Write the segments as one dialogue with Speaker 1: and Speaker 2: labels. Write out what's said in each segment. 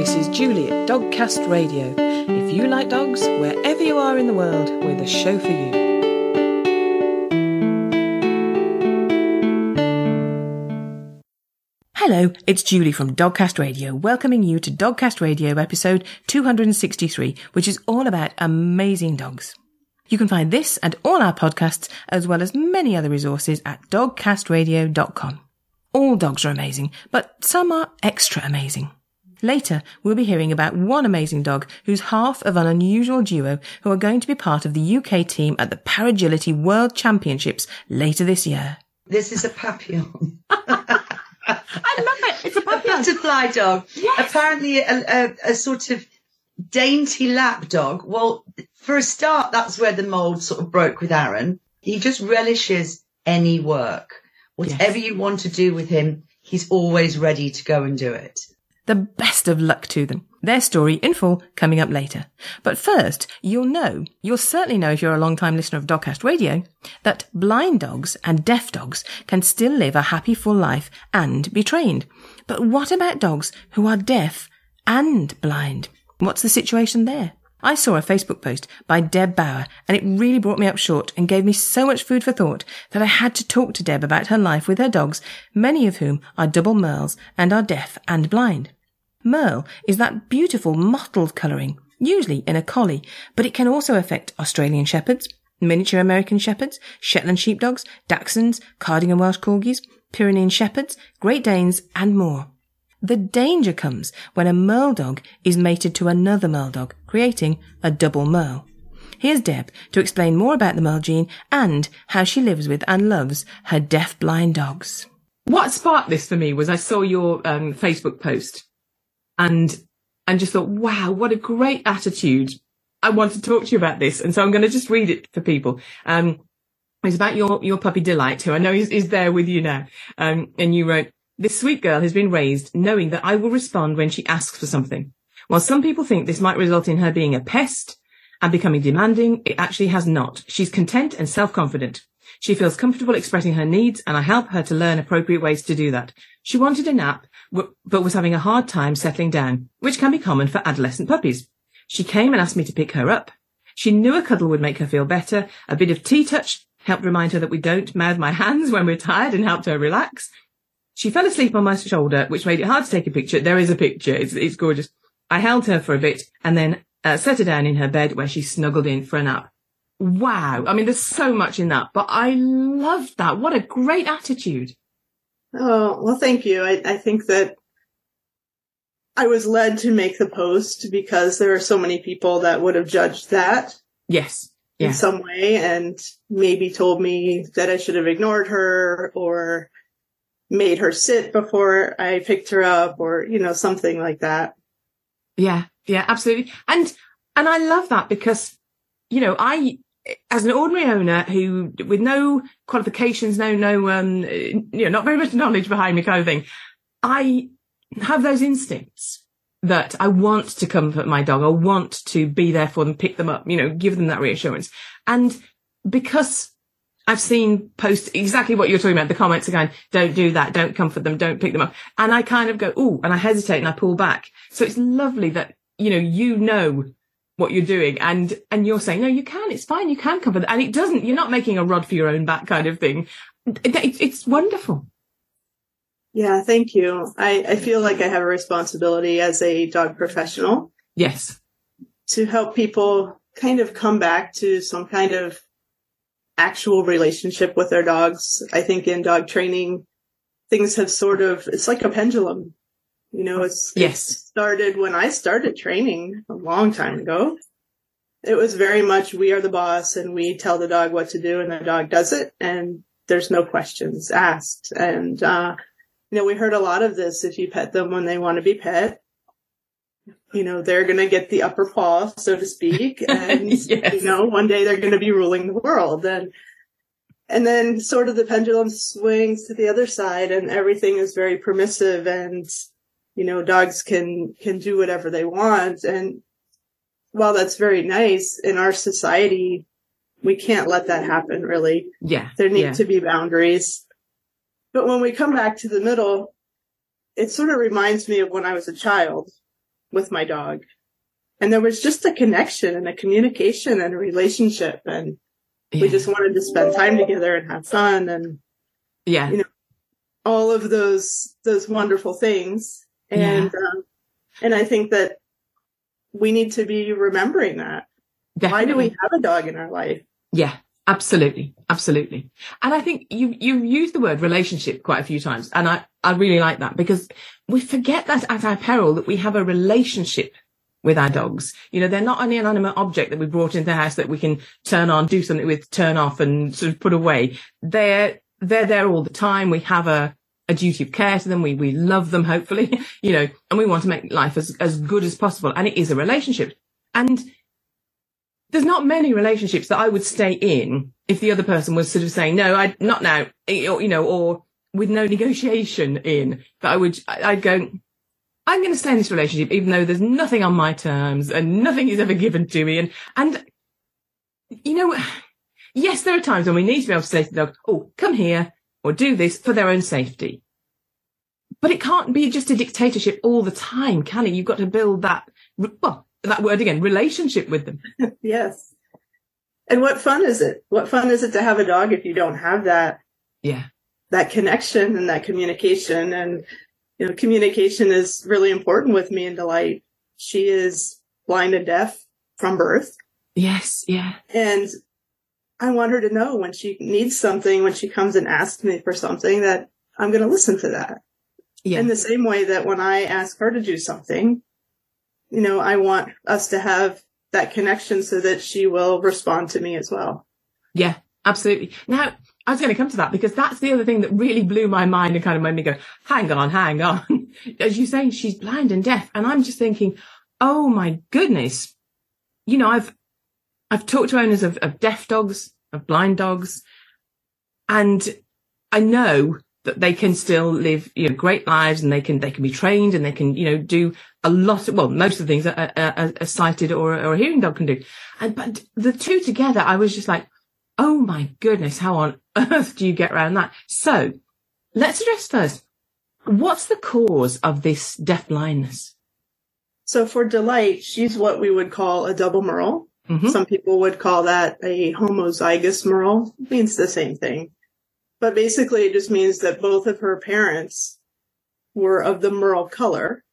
Speaker 1: this is Julie at Dogcast Radio. If you like dogs, wherever you are in the world, we're the show for you. Hello, it's Julie from Dogcast Radio, welcoming you to Dogcast Radio episode 263, which is all about amazing dogs. You can find this and all our podcasts, as well as many other resources at dogcastradio.com. All dogs are amazing, but some are extra amazing. Later, we'll be hearing about one amazing dog who's half of an unusual duo who are going to be part of the UK team at the Paragility World Championships later this year.
Speaker 2: This is a papillon.
Speaker 1: I love it. It's a papillon.
Speaker 2: A Butterfly dog.
Speaker 1: Yes.
Speaker 2: Apparently a, a, a sort of dainty lap dog. Well, for a start, that's where the mold sort of broke with Arran. He just relishes any work. Whatever you want to do with him, he's always ready to go and do it.
Speaker 1: The best of luck to them. Their story in full coming up later. But first, you'll know, you'll certainly know if you're a long time listener of Dogcast Radio, that blind dogs and deaf dogs can still live a happy full life and be trained. But what about dogs who are deaf and blind? What's the situation there? I saw a Facebook post by Deb Bauer and it really brought me up short and gave me so much food for thought that I had to talk to Deb about her life with her dogs, many of whom are double merles and are deaf and blind. Merle is that beautiful mottled colouring, usually in a collie, but it can also affect Australian Shepherds, miniature American Shepherds, Shetland Sheepdogs, Dachshunds, Cardigan Welsh Corgis, Pyrenean Shepherds, Great Danes, and more. The danger comes when a Merle dog is mated to another Merle dog, creating a double Merle. Here's Deb to explain more about the Merle gene and how she lives with and loves her deaf-blind dogs.
Speaker 3: What sparked this for me was I saw your um, Facebook post and and just thought, wow, what a great attitude. I want to talk to you about this. And so I'm going to just read it for people. Um, it's about your, your puppy Delight, who I know is, is there with you now. Um, and you wrote, this sweet girl has been raised knowing that I will respond when she asks for something. While some people think this might result in her being a pest and becoming demanding, it actually has not. She's content and self-confident. She feels comfortable expressing her needs and I help her to learn appropriate ways to do that. She wanted a nap, but was having a hard time settling down, which can be common for adolescent puppies. She came and asked me to pick her up. She knew a cuddle would make her feel better. A bit of TTouch helped remind her that we don't mouth my hands when we're tired and helped her relax. She fell asleep on my shoulder, which made it hard to take a picture. There is a picture. It's, it's gorgeous. I held her for a bit and then uh, set her down in her bed where she snuggled in for a nap. Wow. I mean, there's so much in that, but I love that. What a great attitude.
Speaker 4: Oh, well, thank you. I, I think that I was led to make the post because there are so many people that would have judged that
Speaker 3: Yes.
Speaker 4: in some way and maybe told me that I should have ignored her or made her sit before I picked her up or, you know, something like that.
Speaker 3: Yeah, yeah, absolutely. And, and I love that because, you know, I, as an ordinary owner who, with no qualifications, no, no, um, you know, not very much knowledge behind me kind of thing, I have those instincts that I want to comfort my dog. I want to be there for them, pick them up, you know, give them that reassurance. And because I've seen posts exactly what you're talking about. The comments are going, don't do that. Don't comfort them. Don't pick them up. And I kind of go, oh, and I hesitate and I pull back. So it's lovely that, you know, you know what you're doing and, and you're saying, no, you can. It's fine. You can cover that And it doesn't, you're not making a rod for your own back kind of thing. It- it- it's wonderful.
Speaker 4: Yeah, thank you. I, I feel like I have a responsibility as a dog professional
Speaker 3: Yes.
Speaker 4: to help people kind of come back to some kind of actual relationship with their dogs. I think in dog training, things have sort of, it's like a pendulum. You know, it's,
Speaker 3: Yes.
Speaker 4: it started when I started training a long time ago. It was very much we are the boss and we tell the dog what to do and the dog does it and there's no questions asked. And, uh, you know, we heard a lot of this. If you pet them when they want to be pet, you know, they're going to get the upper paw, so to speak. And,
Speaker 3: Yes.
Speaker 4: you know, one day they're going to be ruling the world. And, and then sort of the pendulum swings to the other side and everything is very permissive and, you know, dogs can, can do whatever they want. And while that's very nice in our society, we can't let that happen really.
Speaker 3: Yeah.
Speaker 4: There need
Speaker 3: yeah.
Speaker 4: to be boundaries. But when we come back to the middle, it sort of reminds me of when I was a child. with my dog. And there was just a connection and a communication and a relationship. And we just wanted to spend time together and have fun and
Speaker 3: yeah.
Speaker 4: you know, all of those, those wonderful things. And, um, and I think that we need to be remembering that. Why do we have a dog in our life?
Speaker 3: Yeah, absolutely. Absolutely. And I think you, you've used the word relationship quite a few times. And I, I really like that because we forget that at our peril that we have a relationship with our dogs. You know, they're not only an animate object that we brought into the house that we can turn on, do something with, turn off and sort of put away. They're, they're there all the time. We have a, a duty of care to them. We, we love them, hopefully, you know, and we want to make life as, as good as possible. And it is a relationship. And there's not many relationships that I would stay in if the other person was sort of saying, no, I, not now, eh, or, you know, or with no negotiation in that I would, I'd go, I'm going to stay in this relationship, even though there's nothing on my terms and nothing is ever given to me. And, and, you know, yes, there are times when we need to be able to say to the dog, oh, come here or do this for their own safety. But it can't be just a dictatorship all the time, can it? You've got to build that, well, that word again, relationship with them.
Speaker 4: yes. And what fun is it? What fun is it to have a dog if you don't have that?
Speaker 3: Yeah.
Speaker 4: That connection and that communication and, you know, communication is really important with me and Delight. She is blind and deaf from birth.
Speaker 3: Yes. Yeah.
Speaker 4: And I want her to know when she needs something, when she comes and asks me for something that I'm going to listen to that.
Speaker 3: Yeah.
Speaker 4: In the same way that when I ask her to do something, you know, I want us to have that connection so that she will respond to me as well.
Speaker 3: Yeah, absolutely. Now, I was going to come to that because that's the other thing that really blew my mind and kind of made me go, hang on, hang on. As you say, she's blind and deaf. And I'm just thinking, oh my goodness. You know, I've, I've talked to owners of, of deaf dogs, of blind dogs, and I know that they can still live, you know, great lives and they can, they can be trained and they can, you know, do a lot of, well, most of the things a, a, a sighted or, or a hearing dog can do. And, but the two together, I was just like, oh my goodness, how on earth do you get around that? So let's address first. What's the cause of this deaf blindness?
Speaker 4: So for Delight, she's what we would call a double Merle.
Speaker 3: Mm-hmm.
Speaker 4: Some people would call that a homozygous Merle. It means the same thing. But basically it just means that both of her parents were of the Merle color.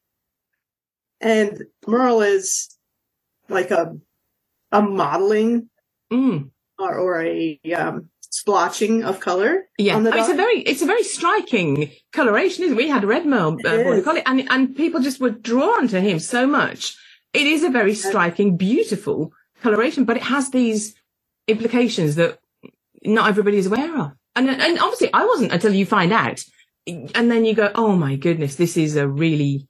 Speaker 4: And Merle is like a, a modeling
Speaker 3: Mm.
Speaker 4: or, or a, um, splotching of color.
Speaker 3: Yeah,
Speaker 4: on the
Speaker 3: Oh, it's a very it's a very striking coloration, isn't it? We had red merle uh,
Speaker 4: It
Speaker 3: border
Speaker 4: is.
Speaker 3: collie, and and people just were drawn to him so much. It is a very striking, beautiful coloration, but it has these implications that not everybody is aware of. And and obviously, I wasn't until you find out, and then you go, oh my goodness, this is a really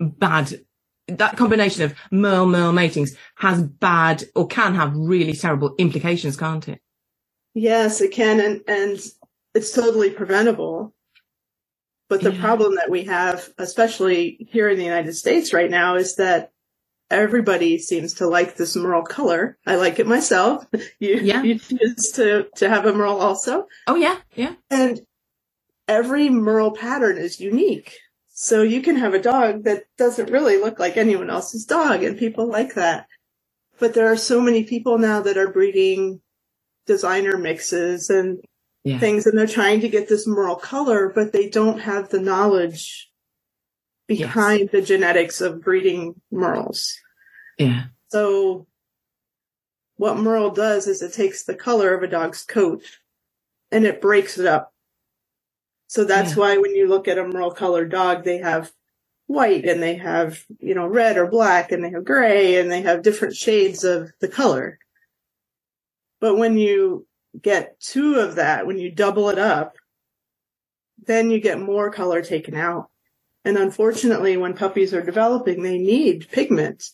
Speaker 3: bad. That combination of merle merle matings has bad or can have really terrible implications, can't it?
Speaker 4: Yes, it can, and, and it's totally preventable. But the
Speaker 3: Yeah.
Speaker 4: problem that we have, especially here in the United States right now, is that everybody seems to like this merle color. I like it myself. You,
Speaker 3: Yeah.
Speaker 4: you choose to, to have a merle also.
Speaker 3: Oh yeah, yeah.
Speaker 4: And every merle pattern is unique. So you can have a dog that doesn't really look like anyone else's dog and people like that. But there are so many people now that are breeding designer mixes and
Speaker 3: Yeah.
Speaker 4: things and they're trying to get this merle color, but they don't have the knowledge behind the genetics of breeding merles.
Speaker 3: Yeah.
Speaker 4: So what merle does is it takes the color of a dog's coat and it breaks it up. So that's
Speaker 3: Yeah.
Speaker 4: why when you look at a merle colored dog, they have white and they have, you know, red or black and they have gray and they have different shades of the color. But when you get two of that, when you double it up, then you get more color taken out. And unfortunately, when puppies are developing, they need pigment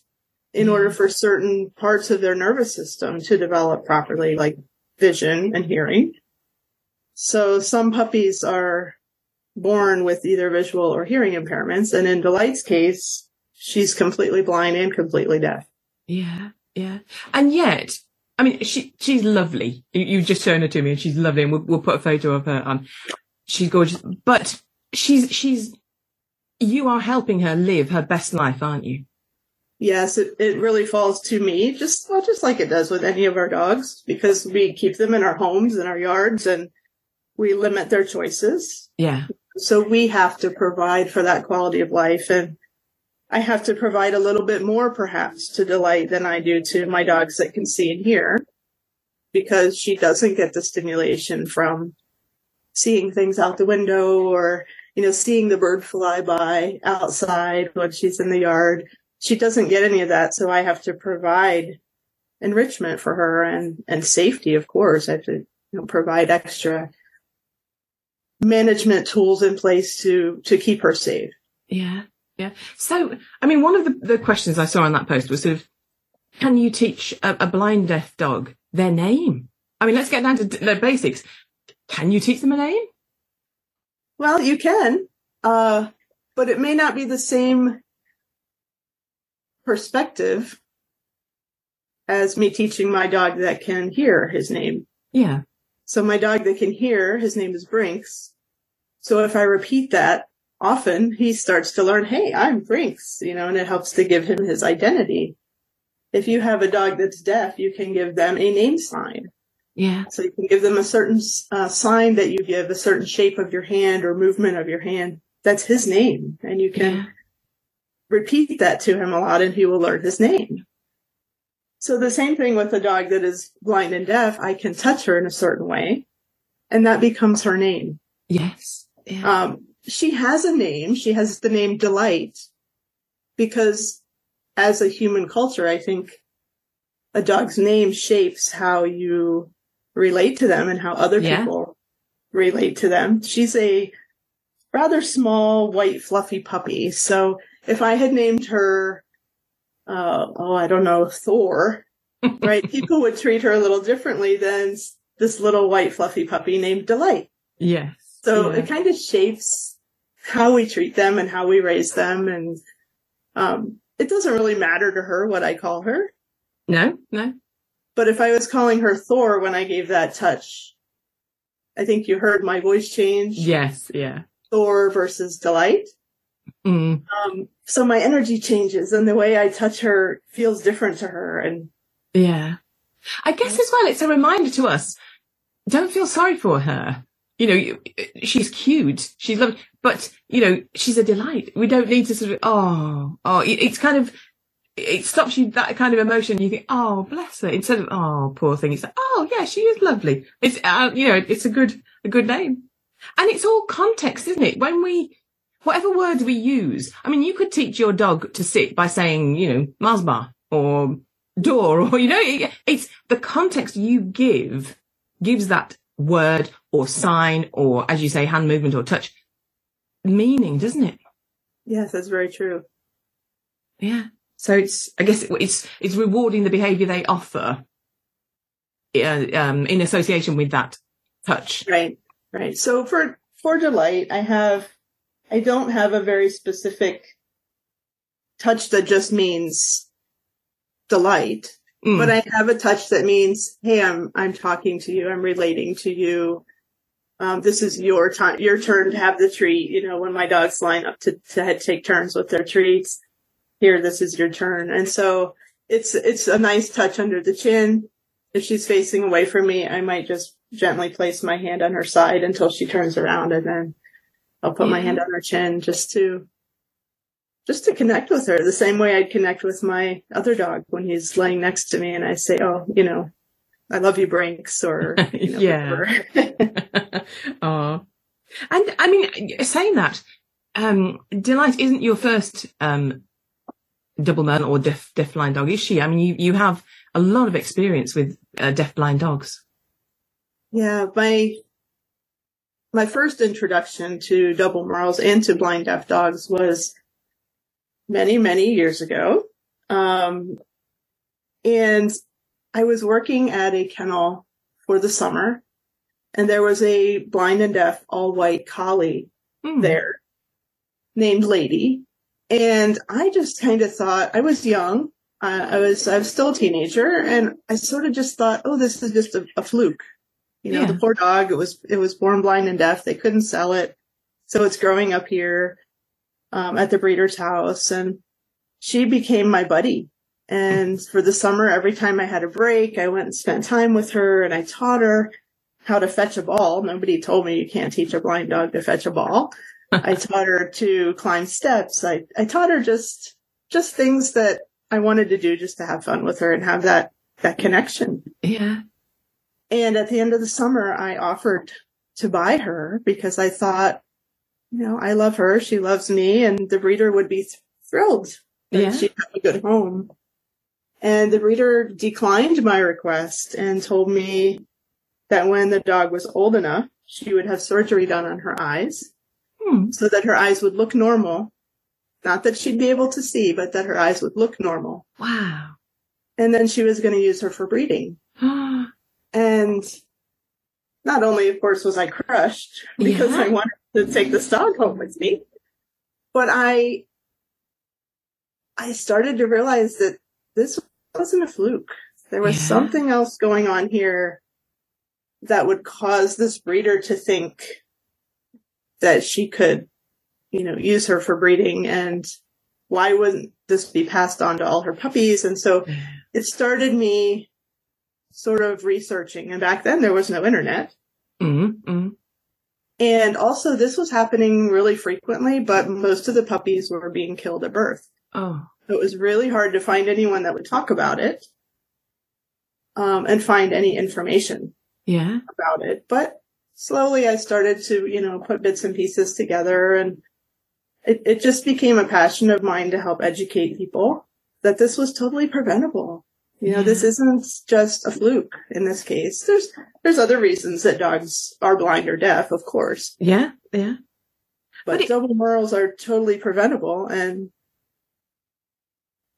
Speaker 4: in order mm-hmm. for certain parts of their nervous system to develop properly, like vision and hearing. So some puppies are born with either visual or hearing impairments. And in Delight's case, she's completely blind and completely deaf.
Speaker 3: Yeah, yeah. And yet, I mean, she she's lovely. You, you just shown her to me, and she's lovely. And we'll, we'll put a photo of her on. She's gorgeous, but she's she's you are helping her live her best life, aren't you?
Speaker 4: Yes, it, it really falls to me, just well, just like it does with any of our dogs, because we keep them in our homes and our yards and we limit their choices.
Speaker 3: Yeah.
Speaker 4: So we have to provide for that quality of life. And I have to provide a little bit more perhaps to delight than I do to my dogs that can see and hear because she doesn't get the stimulation from seeing things out the window or, you know, seeing the bird fly by outside when she's in the yard she doesn't get any of that. So I have to provide enrichment for her and, and safety, of course. I have to you know, provide extra management tools in place to, to keep her safe.
Speaker 3: Yeah. Yeah. So, I mean, one of the, the questions I saw on that post was sort of, can you teach a, a blind deaf dog their name? I mean, let's get down to the basics. Can you teach them a name?
Speaker 4: Well, you can, uh, but it may not be the same perspective as me teaching my dog that can hear his name.
Speaker 3: Yeah.
Speaker 4: So my dog that can hear, his name is Brinks. So if I repeat that often, he starts to learn, Hey, I'm Brinks, you know, and it helps to give him his identity. If you have a dog that's deaf, you can give them a name sign.
Speaker 3: Yeah.
Speaker 4: So you can give them a certain uh, sign that you give, a certain shape of your hand or movement of your hand. That's his name. And you can yeah repeat that to him a lot and he will learn his name. So the same thing with a dog that is blind and deaf, I can touch her in a certain way and that becomes her name.
Speaker 3: Yes.
Speaker 4: Yeah. Um, she has a name. She has the name Delight because as a human culture, I think a dog's name shapes how you relate to them and how other yeah. people relate to them. She's a rather small, white, fluffy puppy. So if I had named her, uh, oh, I don't know, Thor, right? People would treat her a little differently than this little white fluffy puppy named Delight.
Speaker 3: Yes.
Speaker 4: So
Speaker 3: yeah.
Speaker 4: it kind of shapes how we treat them and how we raise them. And, um, it doesn't really matter to her what I call her.
Speaker 3: No, no.
Speaker 4: But if I was calling her Thor when I gave that touch, I think you heard my voice change.
Speaker 3: Yes, yeah.
Speaker 4: Thor versus Delight.
Speaker 3: Mm.
Speaker 4: Um, so my energy changes and the way I touch her feels different to her. And
Speaker 3: yeah, I guess as well, it's a reminder to us, don't feel sorry for her. You know, she's cute. She's lovely, but you know, she's a delight. We don't need to sort of, oh, oh, it's kind of, it stops you that kind of emotion. You think, oh, bless her, instead of, oh, poor thing. It's like, oh, yeah, she is lovely. It's, uh, you know, it's a good, a good name. And it's all context, isn't it? When we, whatever word we use. I mean, you could teach your dog to sit by saying, you know, Mars bar or door or, you know, it's the context you give gives that word or sign or, as you say, hand movement or touch meaning, doesn't it?
Speaker 4: Yes, that's very true.
Speaker 3: Yeah. So it's, I guess it's, it's rewarding the behavior they offer uh, um, in association with that touch.
Speaker 4: Right. Right. So for, for delight, I have I don't have a very specific touch that just means delight, mm. but I have a touch that means, Hey, I'm, I'm talking to you. I'm relating to you. Um, this is your time, your turn to have the treat. You know, when my dogs line up to, to take turns with their treats, here, this is your turn. And so it's, it's a nice touch under the chin. If she's facing away from me, I might just gently place my hand on her side until she turns around and then I'll put my hand on her chin just to just to connect with her the same way I'd connect with my other dog when he's laying next to me and I say, Oh, you know, I love you, Brinks, or, you know,
Speaker 3: yeah. oh, and I mean, saying that, um, Delight isn't your first, um, double merle or deaf, deaf blind dog, is she? I mean, you, you have a lot of experience with uh, deaf blind dogs.
Speaker 4: Yeah, my my first introduction to double merles and to blind deaf dogs was many, many years ago. Um, and I was working at a kennel for the summer and there was a blind and deaf all white collie mm. there named Lady. And I just kind of thought I was young. Uh, I was, I was still a teenager and I sort of just thought, oh, this is just a, a fluke. You know, yeah. the poor dog, it was, it was born blind and deaf. They couldn't sell it. So it's growing up here, um, at the breeder's house. And she became my buddy. And for the summer, every time I had a break, I went and spent time with her and I taught her how to fetch a ball. Nobody told me you can't teach a blind dog to fetch a ball. I taught her to climb steps. I, I taught her just, just things that I wanted to do just to have fun with her and have that, that connection.
Speaker 3: Yeah.
Speaker 4: And at the end of the summer, I offered to buy her because I thought, you know, I love her. She loves me and the breeder would be thrilled that
Speaker 3: Yeah.
Speaker 4: she'd have a good home. And the breeder declined my request and told me that when the dog was old enough, she would have surgery done on her eyes
Speaker 3: Hmm.
Speaker 4: so that her eyes would look normal. Not that she'd be able to see, but that her eyes would look normal.
Speaker 3: Wow.
Speaker 4: And then she was going to use her for breeding. And not only, of course, was I crushed because
Speaker 3: Yeah.
Speaker 4: I wanted to take this dog home with me, but I, I started to realize that this wasn't a fluke. There was
Speaker 3: Yeah.
Speaker 4: something else going on here that would cause this breeder to think that she could, you know, use her for breeding and why wouldn't this be passed on to all her puppies? And so it started me sort of researching. And back then there was no internet.
Speaker 3: Mm, mm.
Speaker 4: And also this was happening really frequently, but most of the puppies were being killed at birth.
Speaker 3: Oh.
Speaker 4: So it was really hard to find anyone that would talk about it. Um, and find any information
Speaker 3: Yeah.
Speaker 4: about it. But slowly I started to, you know, put bits and pieces together and it, it just became a passion of mine to help educate people that this was totally preventable. You know, this isn't just a fluke in this case. There's, there's other reasons that dogs are blind or deaf, of course,
Speaker 3: Yeah. Yeah.
Speaker 4: but,
Speaker 3: But it-
Speaker 4: double merles are totally preventable. And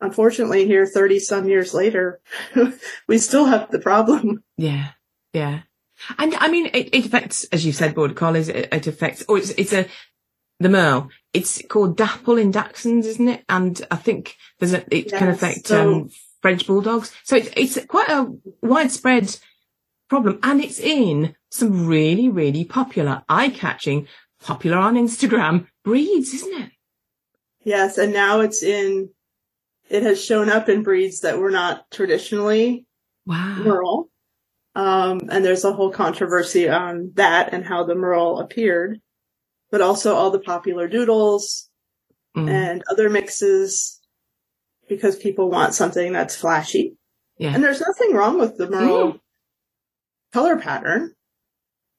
Speaker 4: unfortunately here 30 some years later, we still have the problem.
Speaker 3: Yeah. Yeah. And I mean, it, it affects, as you said, border collies. It, it affects, or it's, it's a, the Merle. It's called Dapple in Dachshunds, isn't it? And I think there's a, it can affect,
Speaker 4: so-
Speaker 3: um, French bulldogs. So it's, it's quite a widespread problem and it's in some really, really popular, eye-catching, popular on Instagram breeds, isn't it?
Speaker 4: Yes, and now it's in, it has shown up in breeds that were not traditionally
Speaker 3: Wow.
Speaker 4: Merle. Um, and there's a whole controversy on that and how the Merle appeared, but also all the popular doodles
Speaker 3: Mm.
Speaker 4: and other mixes because people want something that's flashy.
Speaker 3: Yeah.
Speaker 4: And there's nothing wrong with the Merle
Speaker 3: Mm.
Speaker 4: color pattern.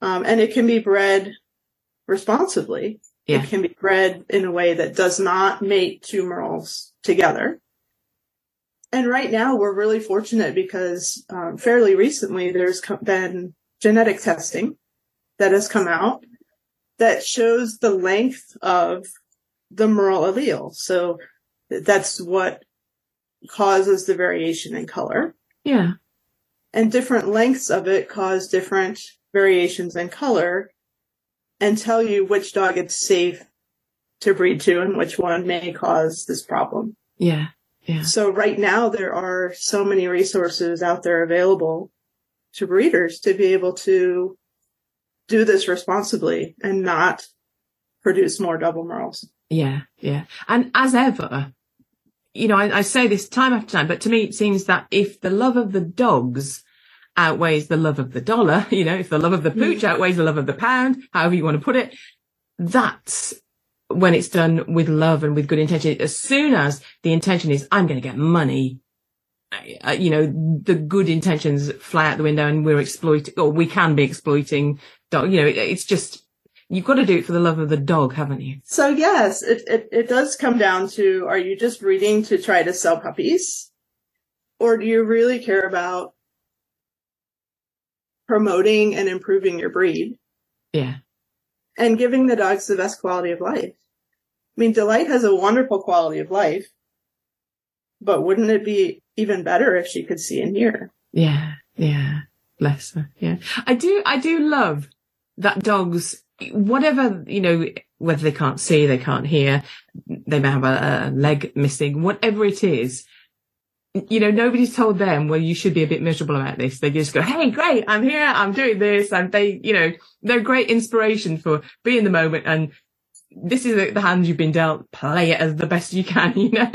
Speaker 4: Um, and it can be bred responsibly.
Speaker 3: Yeah.
Speaker 4: It can be bred in a way that does not mate two Merles together. And right now we're really fortunate because um, fairly recently there's been genetic testing that has come out that shows the length of the Merle allele. So that's what causes the variation in color
Speaker 3: Yeah.
Speaker 4: and different lengths of it cause different variations in color and tell you which dog it's safe to breed to and which one may cause this problem.
Speaker 3: Yeah. Yeah.
Speaker 4: So right now there are so many resources out there available to breeders to be able to do this responsibly and not produce more double merles.
Speaker 3: Yeah, yeah. And as ever, you know, I, I say this time after time, but to me it seems that if the love of the dogs outweighs the love of the dollar, you know, if the love of the pooch outweighs the love of the pound, however you want to put it, that's when it's done with love and with good intention. As soon as the intention is, I'm going to get money, uh, you know, the good intentions fly out the window and we're exploiting, or we can be exploiting dog. You know, it, it's just, you've got to do it for the love of the dog, haven't you?
Speaker 4: So yes, it, it, it does come down to, are you just breeding to try to sell puppies? Or do you really care about promoting and improving your breed
Speaker 3: Yeah.
Speaker 4: and giving the dogs the best quality of life? I mean, Delight has a wonderful quality of life, but wouldn't it be even better if she could see and hear?
Speaker 3: Yeah, yeah. Bless her. Yeah. I do, I do love that dogs, whatever, you know, whether they can't see, they can't hear, they may have a, a leg missing, whatever it is, you know, nobody's told them, well, you should be a bit miserable about this. They just go, Hey, great. I'm here. I'm doing this. And they, you know, they're great inspiration for be in the moment. And this is the hand you've been dealt. Play it as the best you can, you know?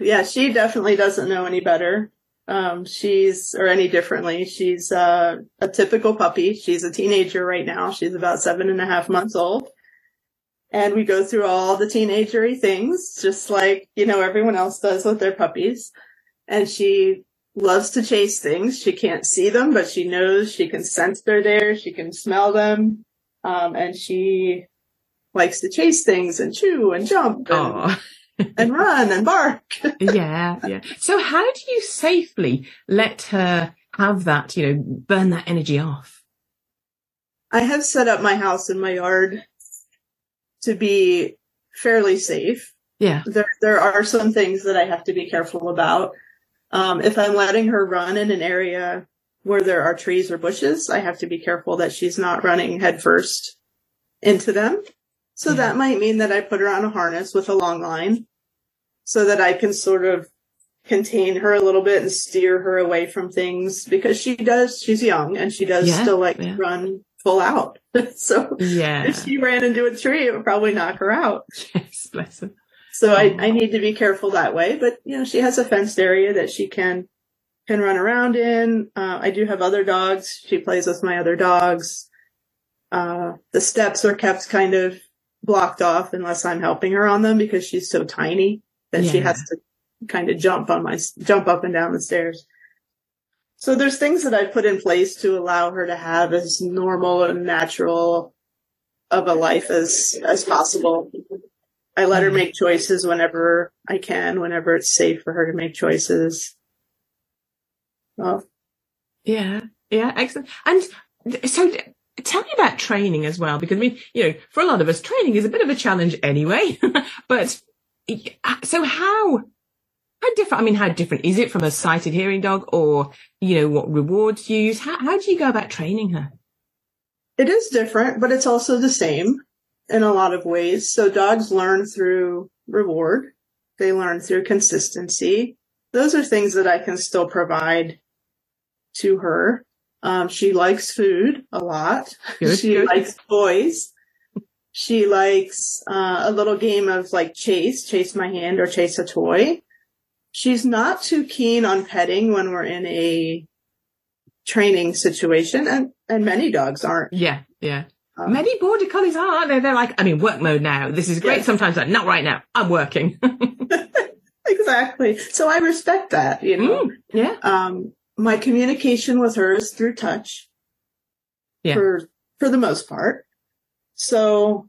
Speaker 4: Yeah, she definitely doesn't know any better. Um, she's, or any differently. She's, uh, a typical puppy. She's a teenager right now. She's about seven and a half months old. And we go through all the teenagery things, just like, you know, everyone else does with their puppies. And she loves to chase things. She can't see them, but she knows she can sense they're there. She can smell them. Um, and she likes to chase things and chew and jump and, and run and bark.
Speaker 3: yeah, yeah. So how do you safely let her have that, you know, burn that energy off?
Speaker 4: I have set up my house and my yard to be fairly safe.
Speaker 3: Yeah.
Speaker 4: There, there are some things that I have to be careful about. Um, if I'm letting her run in an area where there are trees or bushes, I have to be careful that she's not running headfirst into them. So
Speaker 3: Yeah.
Speaker 4: that might mean that I put her on a harness with a long line so that I can sort of contain her a little bit and steer her away from things because she does, she's young and she does
Speaker 3: Yeah,
Speaker 4: still like
Speaker 3: yeah.
Speaker 4: to run full out. so
Speaker 3: Yeah.
Speaker 4: if she ran into a tree, it would probably knock her out.
Speaker 3: yes, bless her.
Speaker 4: So I,
Speaker 3: Oh.
Speaker 4: I need to be careful that way. But you know, she has a fenced area that she can can run around in. Uh, I do have other dogs. She plays with my other dogs. Uh, the steps are kept kind of blocked off unless I'm helping her on them because she's so tiny that she has to kind of jump on my jump up and down the stairs. So there's things that I put in place to allow her to have as normal and natural of a life as as possible. I let her
Speaker 3: Mhm.
Speaker 4: make choices whenever I can, whenever it's safe for her to make choices. Well,
Speaker 3: Yeah, yeah, excellent. And so tell me about training as well, because I mean, you know, for a lot of us, training is a bit of a challenge anyway. but so how, how different, I mean, how different is it from a sighted hearing dog or, you know, what rewards you use? How, how do you go about training her?
Speaker 4: it is different, but it's also the same in a lot of ways. So dogs learn through reward. They learn through consistency. Those are things that I can still provide to her. Um, she likes food a lot.
Speaker 3: Good,
Speaker 4: she
Speaker 3: good.
Speaker 4: likes toys. She likes uh, a little game of like chase, chase my hand or chase a toy. She's not too keen on petting when we're in a training situation, and and many dogs aren't.
Speaker 3: Yeah, yeah.
Speaker 4: Um,
Speaker 3: Many border collies are, aren't they? They're like, I mean, work mode now. This is great.
Speaker 4: Yes.
Speaker 3: Sometimes like, not right now. I'm working.
Speaker 4: exactly. So I respect that. You know,
Speaker 3: Mm, yeah.
Speaker 4: um, my communication with her is through touch.
Speaker 3: Yeah.
Speaker 4: For for the most part. So,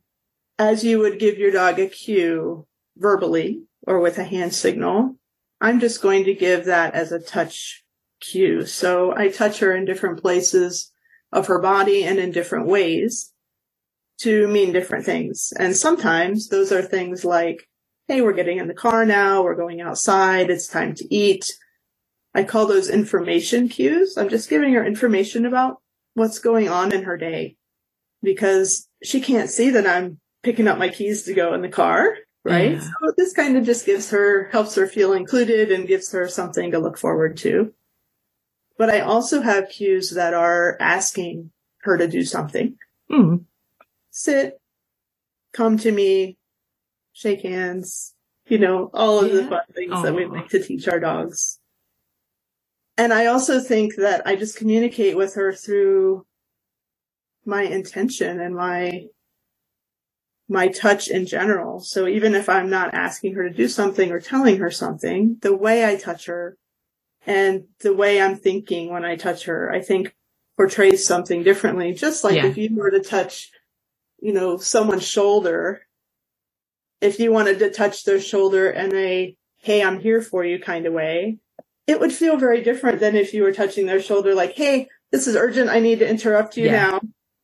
Speaker 4: as you would give your dog a cue verbally or with a hand signal, I'm just going to give that as a touch cue. So I touch her in different places of her body and in different ways to mean different things. And sometimes those are things like, Hey, we're getting in the car now. We're going outside. It's time to eat. I call those information cues. I'm just giving her information about what's going on in her day because she can't see that I'm picking up my keys to go in the car. Right.
Speaker 3: Yeah.
Speaker 4: So this kind of just gives her, helps her feel included and gives her something to look forward to. But I also have cues that are asking her to do something.
Speaker 3: Mm,
Speaker 4: Sit, come to me, shake hands, you know, all of the fun things that we like to teach our dogs. And I also think that I just communicate with her through my intention and my my touch in general. So even if I'm not asking her to do something or telling her something, the way I touch her and the way I'm thinking when I touch her, I think portrays something differently. Just like
Speaker 3: Yeah.
Speaker 4: if you were to touch, you know, someone's shoulder, if you wanted to touch their shoulder in a, hey, I'm here for you kind of way, it would feel very different than if you were touching their shoulder like, hey, this is urgent. I need to interrupt you
Speaker 3: Yeah.
Speaker 4: now.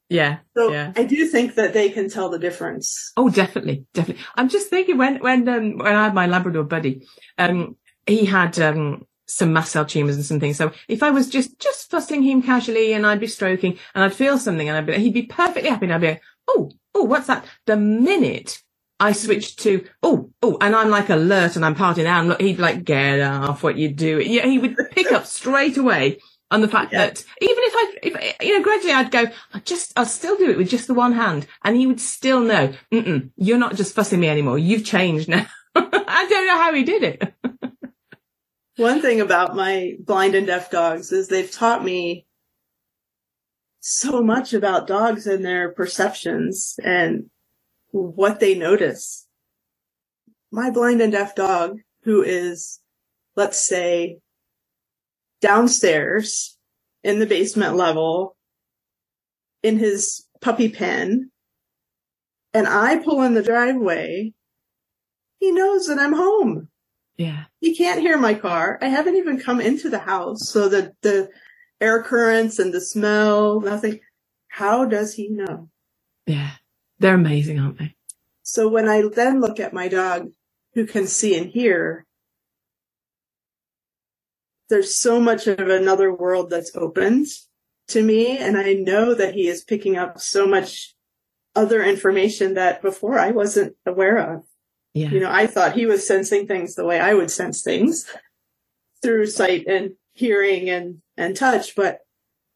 Speaker 3: Yeah.
Speaker 4: So
Speaker 3: Yeah.
Speaker 4: I do think that they can tell the difference.
Speaker 3: Oh, definitely, definitely. I'm just thinking when when um, when I had my Labrador buddy, um, he had um some mast cell tumors and some things. So if I was just just fussing him casually and I'd be stroking and I'd feel something and I'd be, he'd be perfectly happy and I'd be like, oh, oh, what's that? The minute I switched to, oh, oh, and I'm like alert and I'm parting out and look, he'd be like, get off what you do. Yeah, he would pick up straight away on the fact
Speaker 4: Yeah.
Speaker 3: that even if I, if, you know, gradually I'd go, I just, I'll still do it with just the one hand. And he would still know, Mm-mm, you're not just fussing me anymore. You've changed now. I don't know how he did it.
Speaker 4: One thing about my blind and deaf dogs is they've taught me so much about dogs and their perceptions and what they notice. My blind and deaf dog, who is, let's say, downstairs in the basement level in his puppy pen, and I pull in the driveway, he knows that I'm home.
Speaker 3: Yeah.
Speaker 4: He can't hear my car. I haven't even come into the house. So the, the air currents and the smell, nothing. How does he know?
Speaker 3: Yeah. They're amazing, aren't they?
Speaker 4: So when I then look at my dog who can see and hear, there's so much of another world that's opened to me. And I know that he is picking up so much other information that before I wasn't aware of.
Speaker 3: Yeah.
Speaker 4: You know, I thought he was sensing things the way I would sense things through sight and hearing and, and touch. But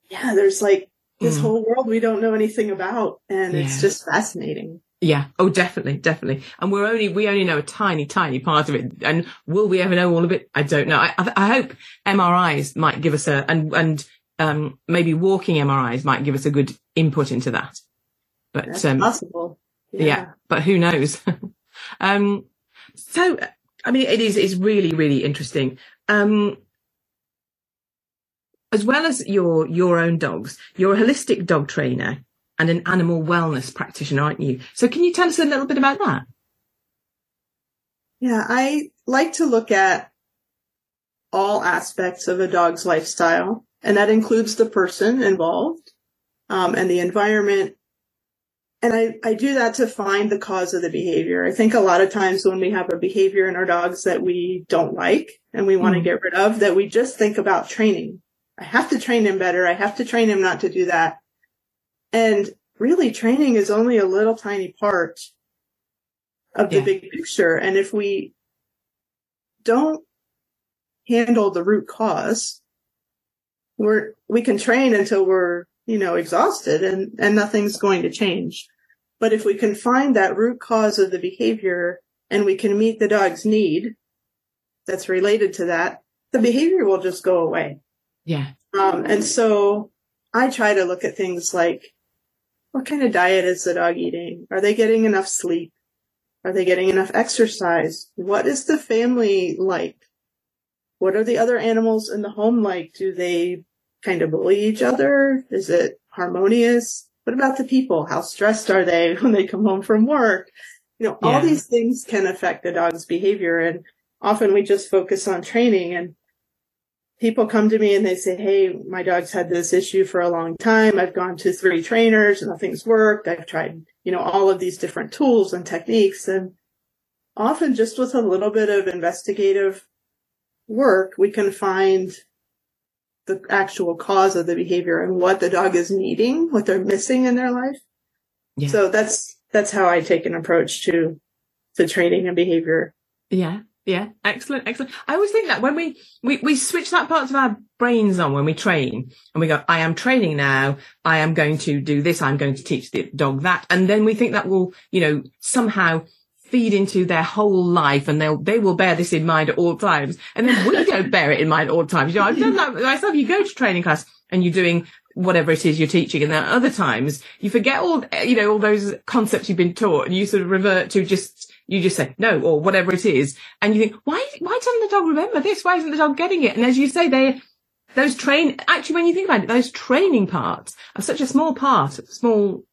Speaker 4: yeah, there's like this
Speaker 3: Mm.
Speaker 4: whole world we don't know anything about. And
Speaker 3: Yeah.
Speaker 4: it's just fascinating.
Speaker 3: Yeah. Oh, definitely, definitely. And we're only, we only know a tiny, tiny part of it. And will we ever know all of it? I don't know. I, I, hope MRIs might give us a, and, and, um, maybe walking MRIs might give us a good input into that. But,
Speaker 4: That's
Speaker 3: um,
Speaker 4: possible.
Speaker 3: yeah. but who knows? um, so, I mean, it is, it's really, really interesting. Um, as well as your, your own dogs, you're a holistic dog trainer and an animal wellness practitioner, aren't you? So can you tell us a little bit about that?
Speaker 4: Yeah, I like to look at all aspects of a dog's lifestyle, and that includes the person involved um, and the environment. And I, I do that to find the cause of the behavior. I think a lot of times when we have a behavior in our dogs that we don't like and we want to
Speaker 3: Mm.
Speaker 4: get rid of, that we just think about training. I have to train him better. I have to train him not to do that. And really training is only a little tiny part of the
Speaker 3: Yeah.
Speaker 4: big picture. And if we don't handle the root cause, we're, we can train until we're, you know, exhausted and, and nothing's going to change. But if we can find that root cause of the behavior and we can meet the dog's need that's related to that, the behavior will just go away.
Speaker 3: Yeah.
Speaker 4: Um, and so I try to look at things like what kind of diet is the dog eating? Are they getting enough sleep? Are they getting enough exercise? What is the family like? What are the other animals in the home like? Do they kind of bully each other? Is it harmonious? What about the people? How stressed are they when they come home from work? You know, all these things can affect the dog's behavior and often we just focus on training and people come to me and they say, Hey, my dog's had this issue for a long time. I've gone to three trainers, and nothing's worked. I've tried, you know, all of these different tools and techniques. And often just with a little bit of investigative work, we can find the actual cause of the behavior and what the dog is needing, what they're missing in their life.
Speaker 3: Yeah.
Speaker 4: So that's, that's how I take an approach to, to training and behavior.
Speaker 3: Yeah. Yeah. Excellent. Excellent. I always think that when we, we, we switch that part of our brains on when we train and we go, I am training now. I am going to do this. I'm going to teach the dog that. And then we think that will, you know, somehow feed into their whole life and they'll, they will bear this in mind at all times. And then we don't bear it in mind at all times. You know, I've done that myself. You go to training class and you're doing whatever it is you're teaching. And then other times you forget all, you know, all those concepts you've been taught and you sort of revert to just, you just say no or whatever it is. And you think, why, why doesn't the dog remember this? Why isn't the dog getting it? And as you say, they, those train, actually, when you think about it, those training parts are such a small part, small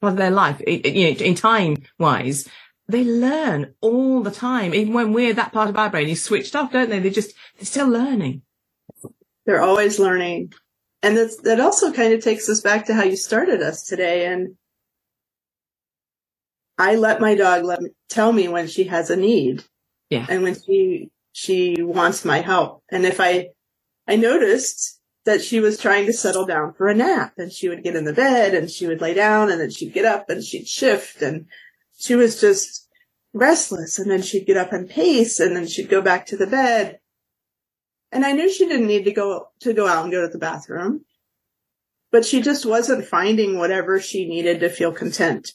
Speaker 3: part of their life, you know, in time wise. They learn all the time. Even when we're that part of our brain is switched off, don't they? They just, they're still learning.
Speaker 4: They're always learning. And that's, that also kind of takes us back to how you started us today. And I let my dog let me, tell me when she has a need.
Speaker 3: Yeah.
Speaker 4: And when she, she wants my help. And if I, I noticed that she was trying to settle down for a nap and she would get in the bed and she would lay down and then she'd get up and she'd shift and she was just restless and then she'd get up and pace and then she'd go back to the bed. And I knew she didn't need to go, to go out and go to the bathroom, but she just wasn't finding whatever she needed to feel content.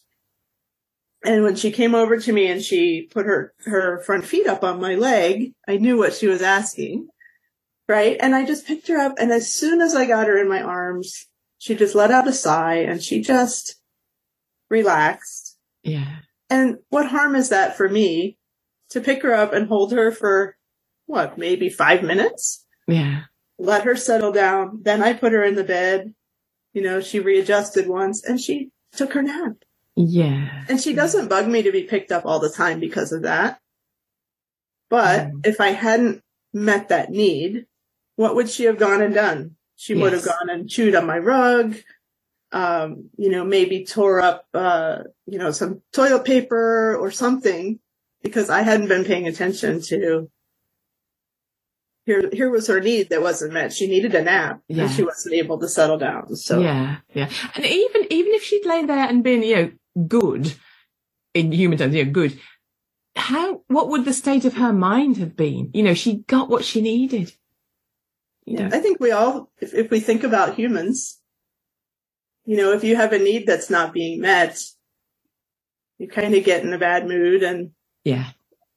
Speaker 4: And when she came over to me and she put her, her front feet up on my leg, I knew what she was asking. Right. And I just picked her up and as soon as I got her in my arms, she just let out a sigh and she just relaxed.
Speaker 3: Yeah.
Speaker 4: And what harm is that for me to pick her up and hold her for what, maybe five minutes?
Speaker 3: Yeah.
Speaker 4: Let her settle down. Then I put her in the bed. You know, she readjusted once and she took her nap.
Speaker 3: Yeah.
Speaker 4: And she doesn't bug me to be picked up all the time because of that. But
Speaker 3: Mm.
Speaker 4: if I hadn't met that need, what would she have gone and done? She would have gone and chewed on my rug, um, you know, maybe tore up, uh, you know, some toilet paper or something because I hadn't been paying attention to here, here was her need that wasn't met. She needed a nap
Speaker 3: Yeah.
Speaker 4: and she wasn't able to settle down. So
Speaker 3: Yeah, yeah. And even even if she'd lain there and been, you know, good in human terms, you know, good, how what would the state of her mind have been? You know, she got what she needed. You
Speaker 4: Yeah,
Speaker 3: know,
Speaker 4: I think we all, if, if we think about humans, you know, if you have a need that's not being met, you kind of get in a bad mood and
Speaker 3: yeah,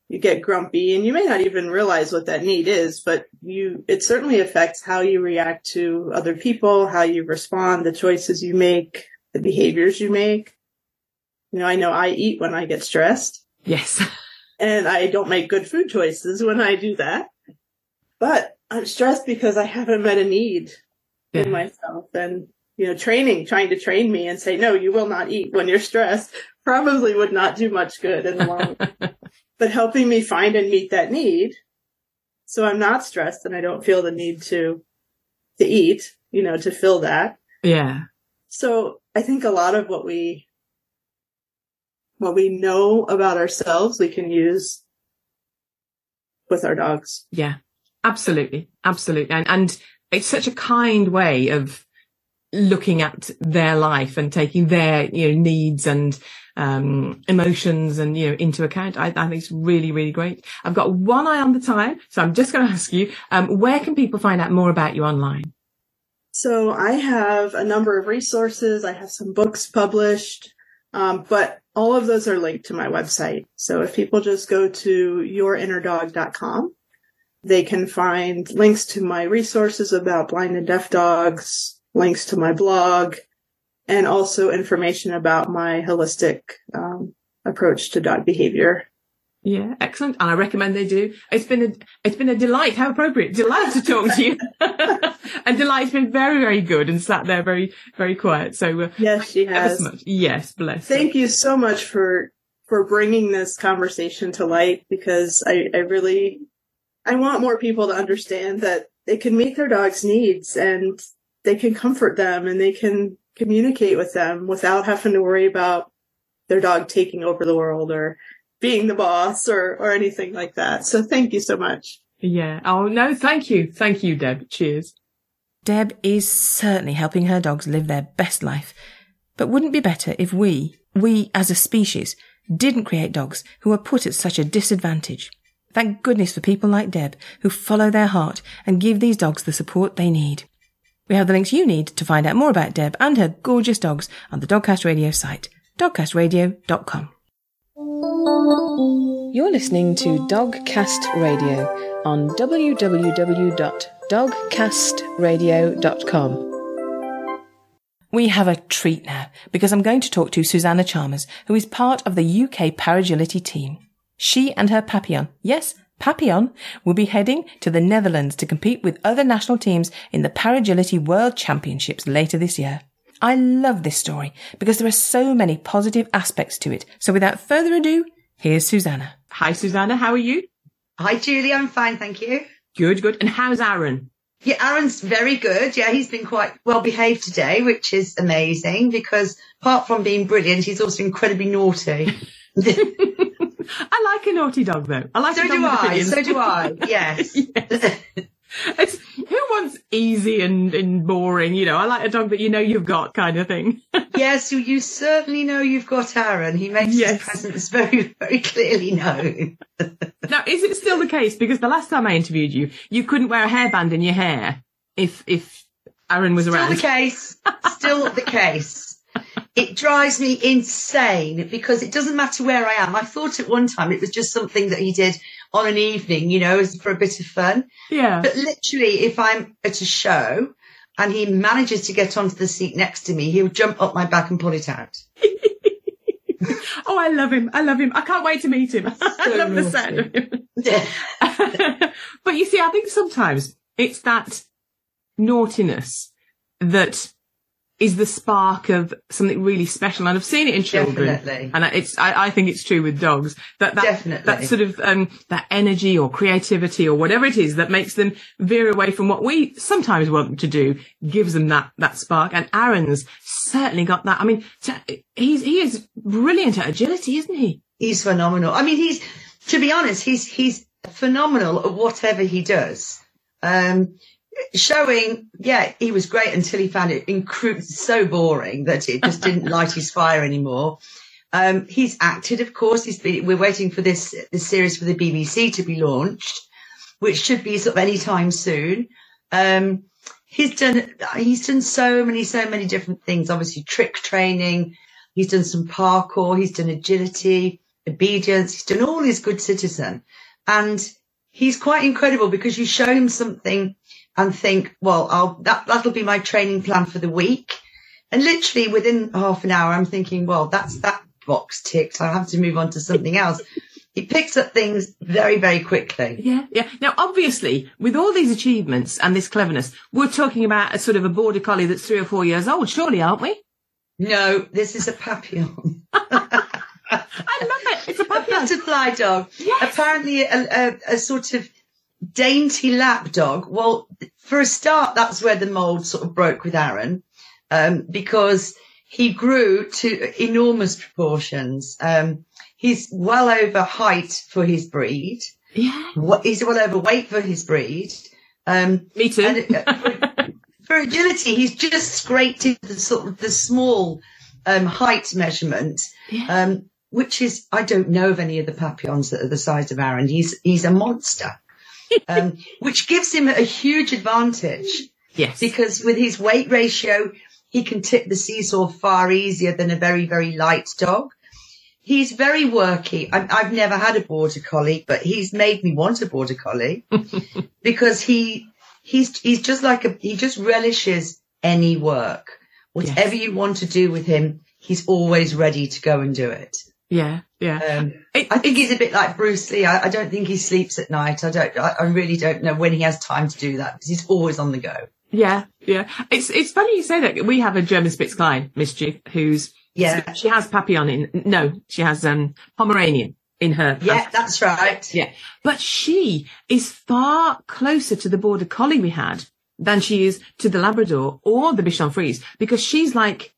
Speaker 4: you get grumpy and you may not even realize what that need is, but you, it certainly affects how you react to other people, how you respond, the choices you make, the behaviors you make. You know, I know I eat when I get stressed
Speaker 3: yes,
Speaker 4: and I don't make good food choices when I do that. But I'm stressed because I haven't met a need
Speaker 3: Yeah.
Speaker 4: in myself and, you know, training, trying to train me and say, no, you will not eat when you're stressed probably would not do much good in the long run. But helping me find and meet that need. So I'm not stressed and I don't feel the need to, to eat, you know, to fill that.
Speaker 3: yeah,
Speaker 4: So I think a lot of what we, what we know about ourselves, we can use with our dogs.
Speaker 3: yeah. Absolutely, absolutely. And and it's such a kind way of looking at their life and taking their you know needs and um emotions and you know into account I, I think it's really really great i've got one eye on the time so i'm just going to ask you um where can people find out more about you online
Speaker 4: So I have a number of resources. I have some books published, um, but all of those are linked to my website. So if people just go to yourinnerdog.com, they can find links to my resources about blind and deaf dogs, links to my blog, and also information about my holistic um, approach to dog behavior.
Speaker 3: Yeah, excellent. And I recommend they do. It's been a, it's been a delight. How appropriate. Delight to talk to you. and Delight's been very, very good and sat there very, very quiet. So, uh,
Speaker 4: Yes, she has.
Speaker 3: so much. Yes, bless. her.
Speaker 4: Thank you so much for for bringing this conversation to light because I, I really I want more people to understand that they can meet their dog's needs and they can comfort them and they can communicate with them without having to worry about their dog taking over the world or being the boss or or anything like that. So thank you so much.
Speaker 3: Yeah. Oh, no, thank you. Thank you, Deb. Cheers.
Speaker 1: Deb is certainly helping her dogs live their best life. But wouldn't it be better if we, we as a species, didn't create dogs who are put at such a disadvantage? Thank goodness for people like Deb who follow their heart and give these dogs the support they need. We have the links you need to find out more about Deb and her gorgeous dogs on the Dogcast Radio site, dogcastradio.com. You're listening to Dogcast Radio on www.dogcastradio.com. We have a treat now because I'm going to talk to Susannah Chalmers, who is part of the UK Paragility team. She and her Papillon, yes, Papillon, will be heading to the Netherlands to compete with other national teams in the Paragility World Championships later this year. I love this story because there are so many positive aspects to it. So without further ado, here's Susannah.
Speaker 3: Hi, Susannah. How are you?
Speaker 2: Hi, Julie. I'm fine, thank you.
Speaker 3: Good, good. And how's Arran?
Speaker 2: Yeah, Arran's very good. Yeah, he's been quite well behaved today, which is amazing because apart from being brilliant, he's also incredibly naughty.
Speaker 3: I like a naughty dog though. I like
Speaker 2: so
Speaker 3: a dog
Speaker 2: do I. So do I. Yes.
Speaker 3: Yes. It's who wants easy and, and boring, you know, I like a dog that you know you've got kind of thing.
Speaker 2: yes, you, you certainly know you've got Arran. He makes
Speaker 3: Yes.
Speaker 2: his presence very, very clearly known.
Speaker 3: now, is it still the case? Because the last time I interviewed you, you couldn't wear a hairband in your hair if if Arran was
Speaker 2: Still
Speaker 3: around.
Speaker 2: Still the case. Still the case. it drives me insane because it doesn't matter where I am. I thought at one time it was just something that he did on an evening, you know, as for a bit of fun.
Speaker 3: Yeah.
Speaker 2: But literally, if I'm at a show and he manages to get onto the seat next to me, he'll jump up my back and pull it out.
Speaker 3: oh, I love him. I love him. I can't wait to meet him. I love the sound of him. but you see, I think sometimes it's that naughtiness that is the spark of something really special. And I've seen it in children.
Speaker 2: Definitely.
Speaker 3: And it's, I, I think it's true with dogs that that,
Speaker 2: Definitely.
Speaker 3: that sort of, um, that energy or creativity or whatever it is that makes them veer away from what we sometimes want them to do gives them that, that spark. And Arran's certainly got that. I mean, t- he's, he is brilliant at agility, isn't he?
Speaker 2: He's phenomenal. I mean, he's, to be honest, he's, he's phenomenal at whatever he does. Um, showing, yeah, he was great until he found it incru- so boring that it just didn't light his fire anymore. Um, he's acted, of course. He's been, we're waiting for this, this series for the BBC to be launched, which should be sort of any time soon. Um, he's done, he's done so many, so many different things. Obviously trick training. He's done some parkour. He's done agility, obedience. He's done all his good citizen. And he's quite incredible because you show him something and think, well, I'll, that, that'll be my training plan for the week. And literally within half an hour, I'm thinking, well, that's that box ticked. I have to move on to something else. he picks up things very, very quickly.
Speaker 3: Yeah, yeah. Now, obviously, with all these achievements and this cleverness, we're talking about a sort of a border collie that's three or four years old, surely, aren't we?
Speaker 2: No, this is a papillon.
Speaker 3: I love it. It's a
Speaker 2: a
Speaker 3: papillon.
Speaker 2: butterfly dog.
Speaker 3: Yes.
Speaker 2: Apparently a, a, a sort of dainty lap dog. Well, for a start, that's where the mold sort of broke with Arran, um, because he grew to enormous proportions. Um, he's well over height for his breed.
Speaker 3: Yeah.
Speaker 2: He's well over weight for his breed. Um,
Speaker 3: Me too.
Speaker 2: and uh, for, for agility, he's just scraped into the sort of the small um, height measurement,
Speaker 3: Yeah.
Speaker 2: um, which is I don't know of any of the papillons that are the size of Arran. He's he's a monster, um, which gives him a huge advantage
Speaker 3: yes.
Speaker 2: because with his weight ratio, he can tip the seesaw far easier than a very very light dog. He's very worky. I, I've never had a border collie, but he's made me want a border collie because he he's he's just like a he just relishes any work. Whatever you want to do with him, he's always ready to go and do it.
Speaker 3: Yeah. Yeah.
Speaker 2: Um,
Speaker 3: It-
Speaker 2: I think he's a bit like Bruce Lee. I, I don't think he sleeps at night. I don't. I, I really don't know when he has time to do that because he's always on the go.
Speaker 3: Yeah, yeah. It's it's funny you say that. We have a German Spitz Klein mischief who's
Speaker 2: Yeah.
Speaker 3: She has Papillon in. No, she has um Pomeranian in her.
Speaker 2: Yeah, that's right.
Speaker 3: yeah. But she is far closer to the border collie we had than she is to the Labrador or the Bichon Frise because she's like,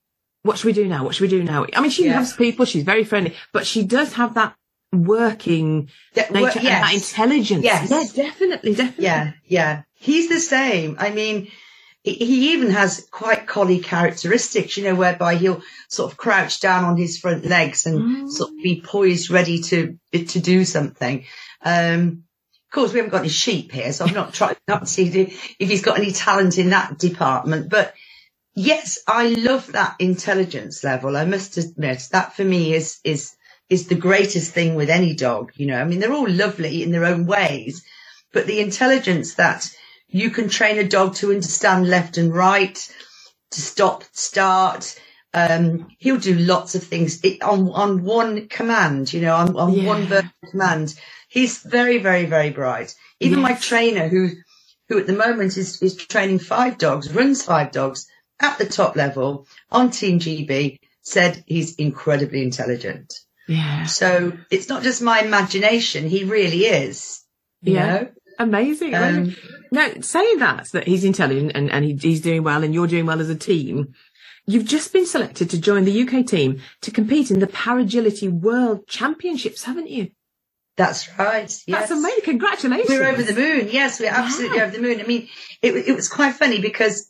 Speaker 3: what should we do now? What should we do now? I mean, she
Speaker 2: Yeah.
Speaker 3: loves people. She's very friendly, but she does have that working
Speaker 2: Yeah,
Speaker 3: nature
Speaker 2: wo-
Speaker 3: and that intelligence.
Speaker 2: Yes.
Speaker 3: Yeah, definitely, definitely.
Speaker 2: Yeah, yeah. He's the same. I mean, he, even has quite collie characteristics, you know, whereby he'll sort of crouch down on his front legs and
Speaker 3: Mm.
Speaker 2: sort of be poised, ready to to do something. Um, of course, we haven't got any sheep here, so I'm not trying not to see if he's got any talent in that department. But yes, I love that intelligence level. I must admit that for me is is is the greatest thing with any dog. You know, I mean, they're all lovely in their own ways, but the intelligence that you can train a dog to understand left and right, to stop, start. Um, he'll do lots of things it, on on one command. You know, on, on
Speaker 3: Yeah.
Speaker 2: one verbal command. He's very, very, very bright. Even my trainer, who who at the moment is is training five dogs, runs five dogs at the top level on Team GB, said he's incredibly intelligent.
Speaker 3: Yeah.
Speaker 2: So it's not just my imagination; he really is. You
Speaker 3: Yeah.
Speaker 2: know?
Speaker 3: Amazing.
Speaker 2: Um.
Speaker 3: Now, saying that, that he's intelligent and, and he, he's doing well and you're doing well as a team, you've just been selected to join the UK team to compete in the Paragility World Championships, haven't you?
Speaker 2: That's right. Yes.
Speaker 3: That's amazing. Congratulations.
Speaker 2: We're over the moon. Yes, we're absolutely
Speaker 3: Wow.
Speaker 2: over the moon. I mean, it, it was quite funny because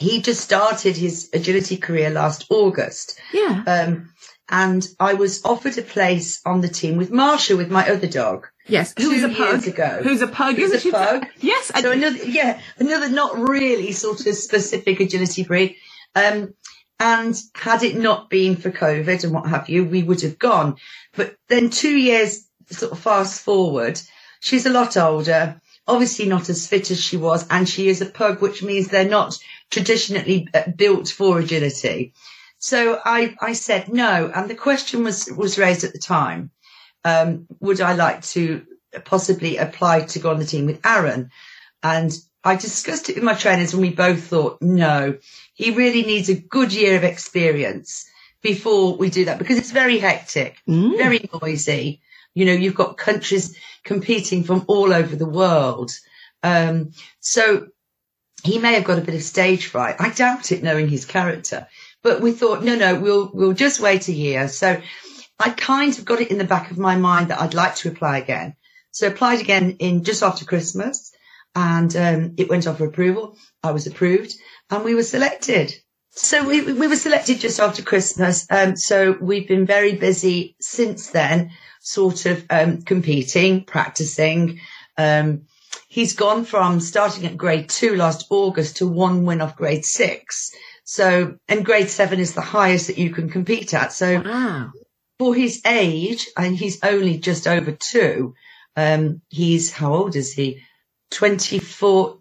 Speaker 2: he just started his agility career last August.
Speaker 3: Yeah.
Speaker 2: Um, and I was offered a place on the team with Marsha, with my other dog.
Speaker 3: yes. Who is
Speaker 2: two
Speaker 3: a pug?
Speaker 2: ago.
Speaker 3: Who's a pug?
Speaker 2: Who's
Speaker 3: isn't
Speaker 2: a
Speaker 3: she?
Speaker 2: pug?
Speaker 3: Yes.
Speaker 2: So another, yeah, another not really sort of specific agility breed. Um, And had it not been for COVID and what have you, we would have gone. But then two years sort of fast forward, she's a lot older, obviously not as fit as she was, and she is a pug, which means they're not traditionally uh, built for agility. So I, I said no. And the question was, was raised at the time. Um, would I like to possibly apply to go on the team with Arran? And I discussed it with my trainers and we both thought, no, he really needs a good year of experience before we do that because it's very hectic,
Speaker 3: Mm.
Speaker 2: very noisy. You know, you've got countries competing from all over the world. Um, so he may have got a bit of stage fright. I doubt it knowing his character, but we thought, no, no, we'll, we'll just wait a year. So I kind of got it in the back of my mind that I'd like to apply again. So applied again in just after Christmas and, um, it went off for approval. I was approved and we were selected. So we, we were selected just after Christmas. Um, so we've been very busy since then, sort of, um, competing, practicing. Um, he's gone from starting at grade two last August to one win off grade six. So, and grade seven is the highest that you can compete at. So
Speaker 3: Wow.
Speaker 2: for his age, and he's only just over two, um, he's, how old is he? 24,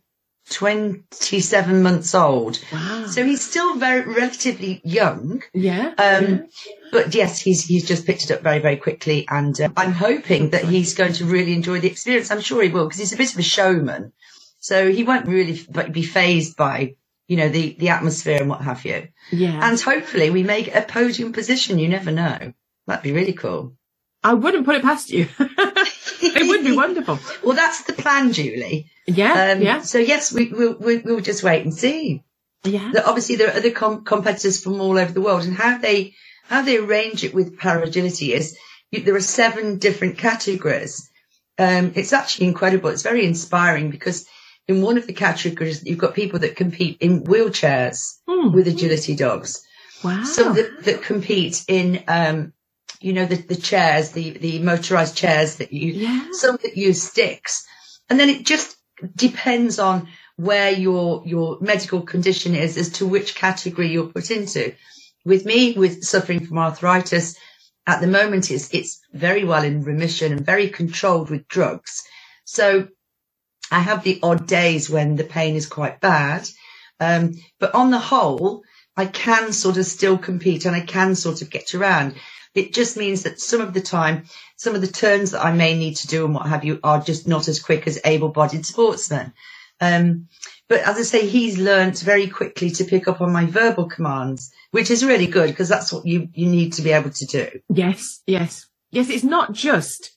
Speaker 2: 27 months old.
Speaker 3: Wow.
Speaker 2: So he's still very relatively young.
Speaker 3: yeah.
Speaker 2: Um, but yes, he's, he's just picked it up very, very quickly. And uh, I'm hoping that he's going to really enjoy the experience. I'm sure he will because he's a bit of a showman. So he won't really be phased by, you know, the, the atmosphere and what have you.
Speaker 3: yeah.
Speaker 2: And hopefully we make a podium position. You never know. That'd be really cool.
Speaker 3: I wouldn't put it past you. it would be wonderful.
Speaker 2: Well, that's the plan, Julie.
Speaker 3: Yeah.
Speaker 2: Um,
Speaker 3: yeah.
Speaker 2: So yes, we, we'll, we'll, we'll just wait and see.
Speaker 3: Yeah.
Speaker 2: That obviously there are other com- competitors from all over the world and how they, how they arrange it with para agility is you, there are seven different categories. Um, it's actually incredible. It's very inspiring because in one of the categories, you've got people that compete in wheelchairs
Speaker 3: Hmm.
Speaker 2: with agility dogs.
Speaker 3: Wow.
Speaker 2: some that, that compete in um you know the, the chairs the the motorized chairs that you
Speaker 3: Yeah.
Speaker 2: some that use sticks and then it just depends on where your your medical condition is as to which category you're put into with me with suffering from arthritis at the moment it's it's very well in remission and very controlled with drugs so i have the odd days when the pain is quite bad um but on the whole I can sort of still compete and I can sort of get around. It just means that some of the time, some of the turns that I may need to do and what have you are just not as quick as able-bodied sportsmen. Um, but as I say, he's learnt very quickly to pick up on my verbal commands, which is really good because that's what you, you need to be able to do.
Speaker 3: Yes. Yes. Yes. It's not just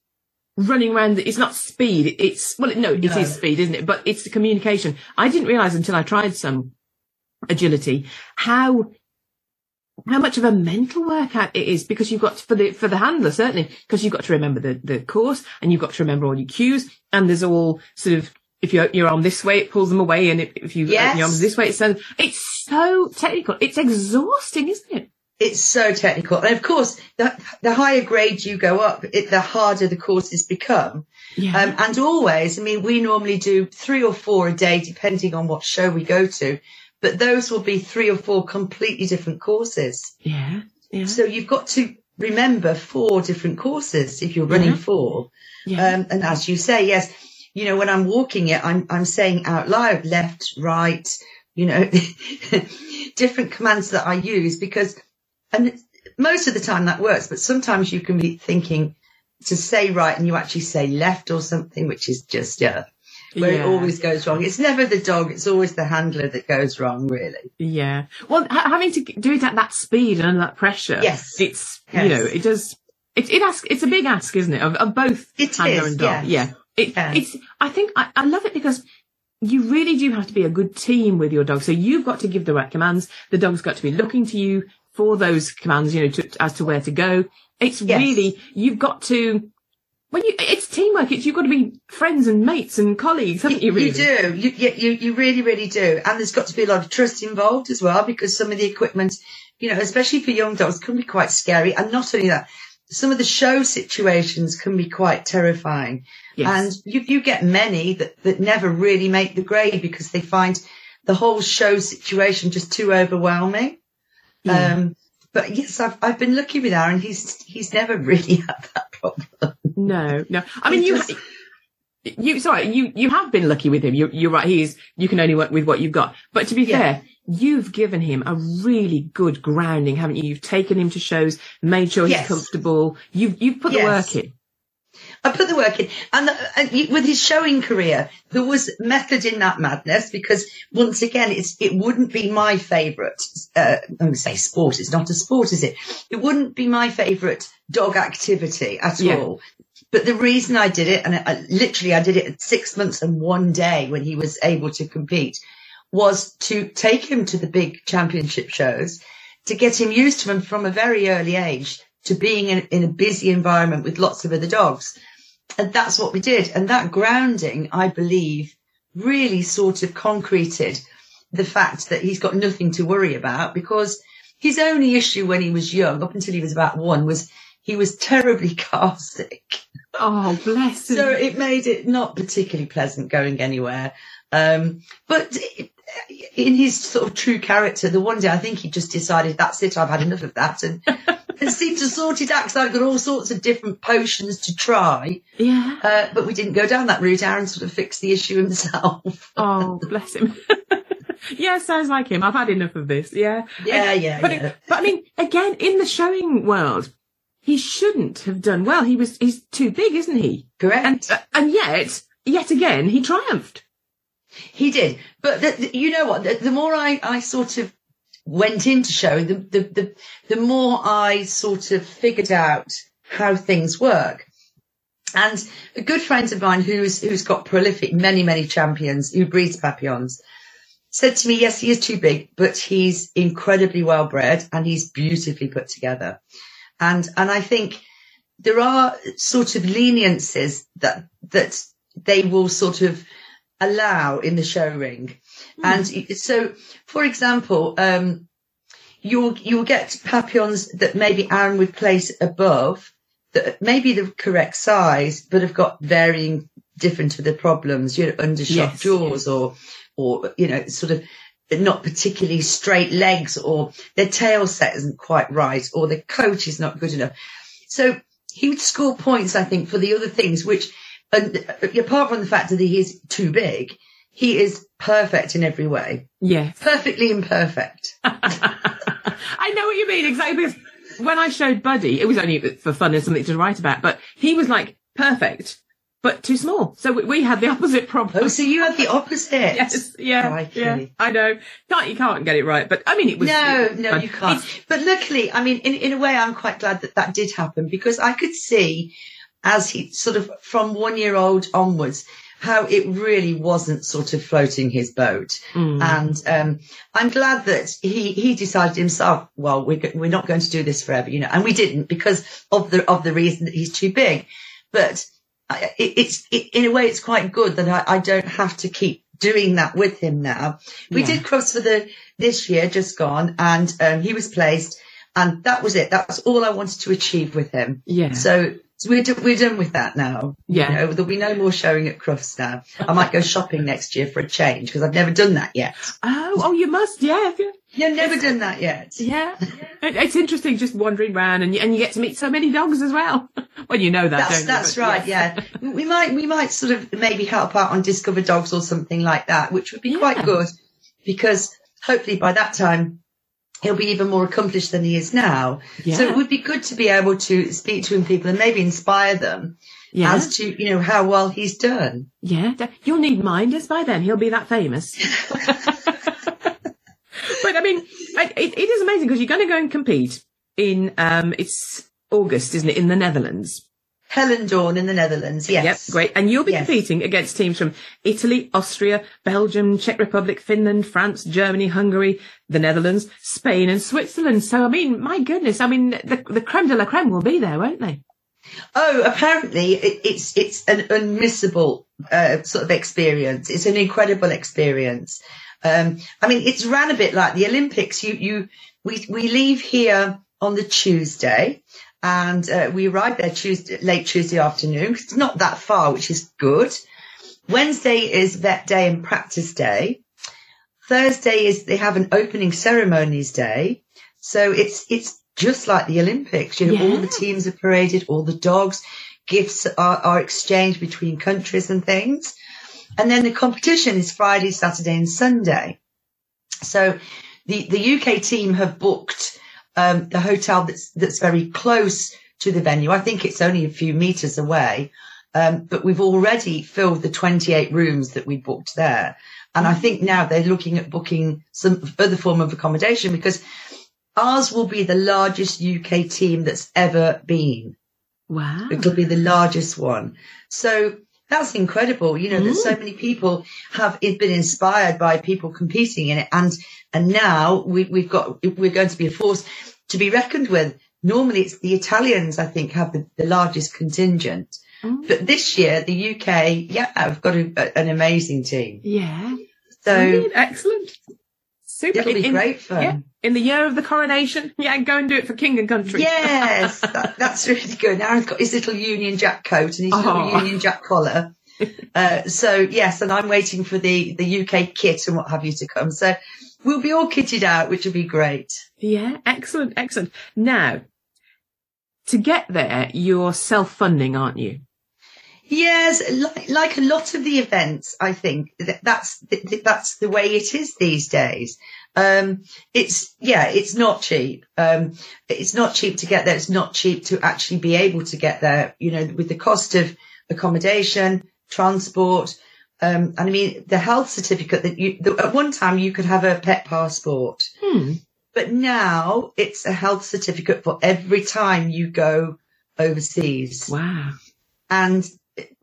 Speaker 3: running around. It's not speed. It's, well, no, it is
Speaker 2: No.
Speaker 3: speed, isn't it? But it's the communication. I didn't realize until I tried some agility how how much of a mental workout it is because you've got for the for the handler certainly because you've got to remember the the course and you've got to remember all your cues and there's all sort of if you're your arm this way it pulls them away and if, if you
Speaker 2: Yes.
Speaker 3: open your arms this way it sends it's so technical it's exhausting isn't it
Speaker 2: It's so technical. And of course, the, the higher grade you go up, it, the harder the courses become.
Speaker 3: yeah
Speaker 2: Um, and always, I mean, we normally do three or four a day, depending on what show we go to. But those will be three or four completely different courses.
Speaker 3: yeah yeah
Speaker 2: So you've got to remember four different courses if you're running
Speaker 3: Yeah.
Speaker 2: four.
Speaker 3: yeah
Speaker 2: Um, and as you say, yes, you know, when I'm walking it, I'm, I'm saying out loud, left, right, you know, different commands that I use because, and most of the time that works, but sometimes you can be thinking to say right and you actually say left or something, which is just, yeah, where
Speaker 3: Yeah.
Speaker 2: it always goes wrong. It's never the dog. It's always the handler that goes wrong, really.
Speaker 3: Yeah. Well, ha- having to do it at that speed and under that pressure.
Speaker 2: Yes.
Speaker 3: It's,
Speaker 2: Yes.
Speaker 3: you know, it does, it, it asks, it's a big ask, isn't it? Of, of both
Speaker 2: It
Speaker 3: handler
Speaker 2: is,
Speaker 3: and dog.
Speaker 2: yes.
Speaker 3: Yeah. It,
Speaker 2: Yeah.
Speaker 3: it's, I think, I, I love it because you really do have to be a good team with your dog. So you've got to give the right commands. The dog's got to be looking to you for those commands, you know, to, as to where to go. It's
Speaker 2: Yes.
Speaker 3: really, you've got to, when you, it's teamwork. It's, you've got to be friends and mates and colleagues, haven't you, really?
Speaker 2: You do. You, you, you, you really, really do. And there's got to be a lot of trust involved as well because some of the equipment, you know, especially for young dogs can be quite scary. And not only that, some of the show situations can be quite terrifying.
Speaker 3: Yes.
Speaker 2: And you, you get many that, that never really make the grade because they find the whole show situation just too overwhelming. Um, but yes, I've, I've been lucky with Arran. He's, he's never really had that problem.
Speaker 3: No, no. I mean, you,
Speaker 2: just-
Speaker 3: you, sorry, you, you have been lucky with him. You're, you're right. He's, you can only work with what you've got. But to be
Speaker 2: Yeah.
Speaker 3: fair, you've given him a really good grounding, haven't you? You've taken him to shows, made sure he's
Speaker 2: Yes.
Speaker 3: comfortable. You've, you've put the work in.
Speaker 2: I put the work in, and, and with his showing career, there was method in that madness because once again, it's it wouldn't be my favourite. Uh, I'm going to say sport. It's not a sport, is it? It wouldn't be my favourite dog activity at
Speaker 3: Yeah.
Speaker 2: all. But the reason I did it, and I, I- literally I did it at six months and one day when he was able to compete, was to take him to the big championship shows, to get him used to them from a very early age to being in, in a busy environment with lots of other dogs. And that's what we did. And that grounding, I believe, really sort of concreted the fact that he's got nothing to worry about because his only issue when he was young, up until he was about one, was he was terribly car sick.
Speaker 3: Oh, bless him.
Speaker 2: So it made it not particularly pleasant going anywhere. Um, but in his sort of true character, the one day I think he just decided that's it, I've had enough of that, and, and seemed to sort it out. 'cause I've got all sorts of different potions to try,
Speaker 3: yeah.
Speaker 2: uh, but we didn't go down that route. Arran sort of fixed the issue himself.
Speaker 3: Oh, bless him. yeah, sounds like him. I've had enough of this. Yeah.
Speaker 2: Yeah, yeah,
Speaker 3: But,
Speaker 2: yeah.
Speaker 3: but I mean, again, in the showing world, he shouldn't have done well. He was, he's too big, isn't he?
Speaker 2: Correct.
Speaker 3: And, and yet, yet again, he triumphed.
Speaker 2: He did, but the, the- you know what? The, the more I, I sort of went into showing, the, the the the more I sort of figured out how things work. And a good friend of mine who's who's got prolific many many champions who breeds papillons said to me, "Yes, he is too big, but he's incredibly well bred and he's beautifully put together." And and I think there are sort of leniencies that that they will sort of allow in the show ring. And so, for example, um, you'll you'll get papillons that maybe Arran would place above that maybe the correct size, but have got varying different to the problems, you know, undershot
Speaker 3: Yes.
Speaker 2: jaws or or you know, sort of not particularly straight legs or their tail set isn't quite right or their coat is not good enough. So he would score points, I think, for the other things, which, and apart from the fact that he is too big, he is perfect in every way.
Speaker 3: Yeah.
Speaker 2: Perfectly imperfect.
Speaker 3: I know what you mean exactly because when I showed Buddy, it was only for fun and something to write about, but he was like perfect, but too small. So we, we had the opposite problem.
Speaker 2: Oh, so you had the opposite.
Speaker 3: Yes, yeah,
Speaker 2: Crikey.
Speaker 3: yeah. I know. Can't you can't get it right, but I mean it was.
Speaker 2: No,
Speaker 3: it was
Speaker 2: no,
Speaker 3: fun.
Speaker 2: you can't.
Speaker 3: It's-
Speaker 2: But luckily, I mean, in, in a way, I'm quite glad that that did happen because I could see as he sort of from one year old onwards how it really wasn't sort of floating his boat.
Speaker 3: Mm.
Speaker 2: And um, I'm glad that he he decided himself, well, we're we're not going to do this forever, you know, and we didn't because of the of the reason that he's too big. But it, it's it, in a way, it's quite good that I, I don't have to keep doing that with him now. We
Speaker 3: Yeah.
Speaker 2: did Crufts for the this year, just gone, and um, he was placed, and that was it. That's all I wanted to achieve with him.
Speaker 3: yeah.
Speaker 2: So. So we're, do- we're done with that now.
Speaker 3: Yeah.
Speaker 2: You know, there'll be no more showing at Crufts now. I might go shopping next year for a change because I've never done that yet.
Speaker 3: oh, oh, you must. Yeah. if you-
Speaker 2: You've never done that yet.
Speaker 3: Yeah. It's interesting just wandering around and you, and you get to meet so many dogs as well. well, you know that,
Speaker 2: That's
Speaker 3: don't you?
Speaker 2: that's
Speaker 3: But
Speaker 2: right.
Speaker 3: yes.
Speaker 2: Yeah, we might we might sort of maybe help out on Discover Dogs or something like that, which would be
Speaker 3: Yeah.
Speaker 2: quite good because hopefully by that time he'll be even more accomplished than he is now.
Speaker 3: Yeah.
Speaker 2: So it would be good to be able to speak to him people and maybe inspire them
Speaker 3: Yeah.
Speaker 2: as to you know how well he's done.
Speaker 3: Yeah, you'll need minders by then. He'll be that famous. but I mean, I- it, it is amazing because you're going to go and compete in, um, it's August, isn't it, in the Netherlands?
Speaker 2: Hellendoorn in the Netherlands, yes.
Speaker 3: Yep, great. And you'll be
Speaker 2: Yes.
Speaker 3: competing against teams from Italy, Austria, Belgium, Czech Republic, Finland, France, Germany, Hungary, the Netherlands, Spain and Switzerland. So, I mean, my goodness, I mean, the, the creme de la creme will be there, won't they?
Speaker 2: Oh, apparently it, it's it's an unmissable uh, sort of experience. It's an incredible experience. Um, I mean, it's ran a bit like the Olympics. You you we we leave here on the Tuesday, and uh, we arrive there Tuesday late Tuesday afternoon. It's not that far, which is good. Wednesday is vet day and practice day. Thursday is they have an opening ceremonies day. So it's, it's just like the Olympics. You know, all the teams are paraded, all the dogs, gifts are, are exchanged between countries and things. And then the competition is Friday, Saturday and Sunday. So the, the UK team have booked, um, the hotel that's, that's very close to the venue. I think it's only a few meters away. Um, but we've already filled the 28 rooms that we booked there. And I think now they're looking at booking some other form of accommodation because ours will be the largest UK team that's ever been.
Speaker 3: Wow.
Speaker 2: It'll be the largest one. So that's incredible. You know, that so many people have been inspired by people competing in it. And, and now we, we've got, we're going to be a force to be reckoned with. Normally it's the Italians, I think, have the, the largest contingent.
Speaker 3: Mm.
Speaker 2: But this year, the UK, yeah, have got a, a- an amazing team.
Speaker 3: Yeah.
Speaker 2: So
Speaker 3: Brilliant. Excellent. Super.
Speaker 2: it'll be
Speaker 3: In-
Speaker 2: great fun.
Speaker 3: Yeah. In the year of the coronation, yeah, go and do it for king and country.
Speaker 2: Yes, that, that's really good. Arran's got his little Union Jack coat and his
Speaker 3: Oh.
Speaker 2: little Union Jack collar. Uh, so yes, and I'm waiting for the, the UK kit and what have you to come. So we'll be all kitted out, which will be great.
Speaker 3: Yeah, excellent, excellent. Now, to get there, you're self-funding, aren't you?
Speaker 2: Yes, like, like a lot of the events, I think that that's th- that's the way it is these days. Um, it's yeah, it's not cheap. Um, it's not cheap to get there. It's not cheap to actually be able to get there. You know, with the cost of accommodation, transport, um, and I mean the health certificate that you that at one time you could have a pet passport,
Speaker 3: Hmm.
Speaker 2: but now it's a health certificate for every time you go overseas.
Speaker 3: Wow.
Speaker 2: And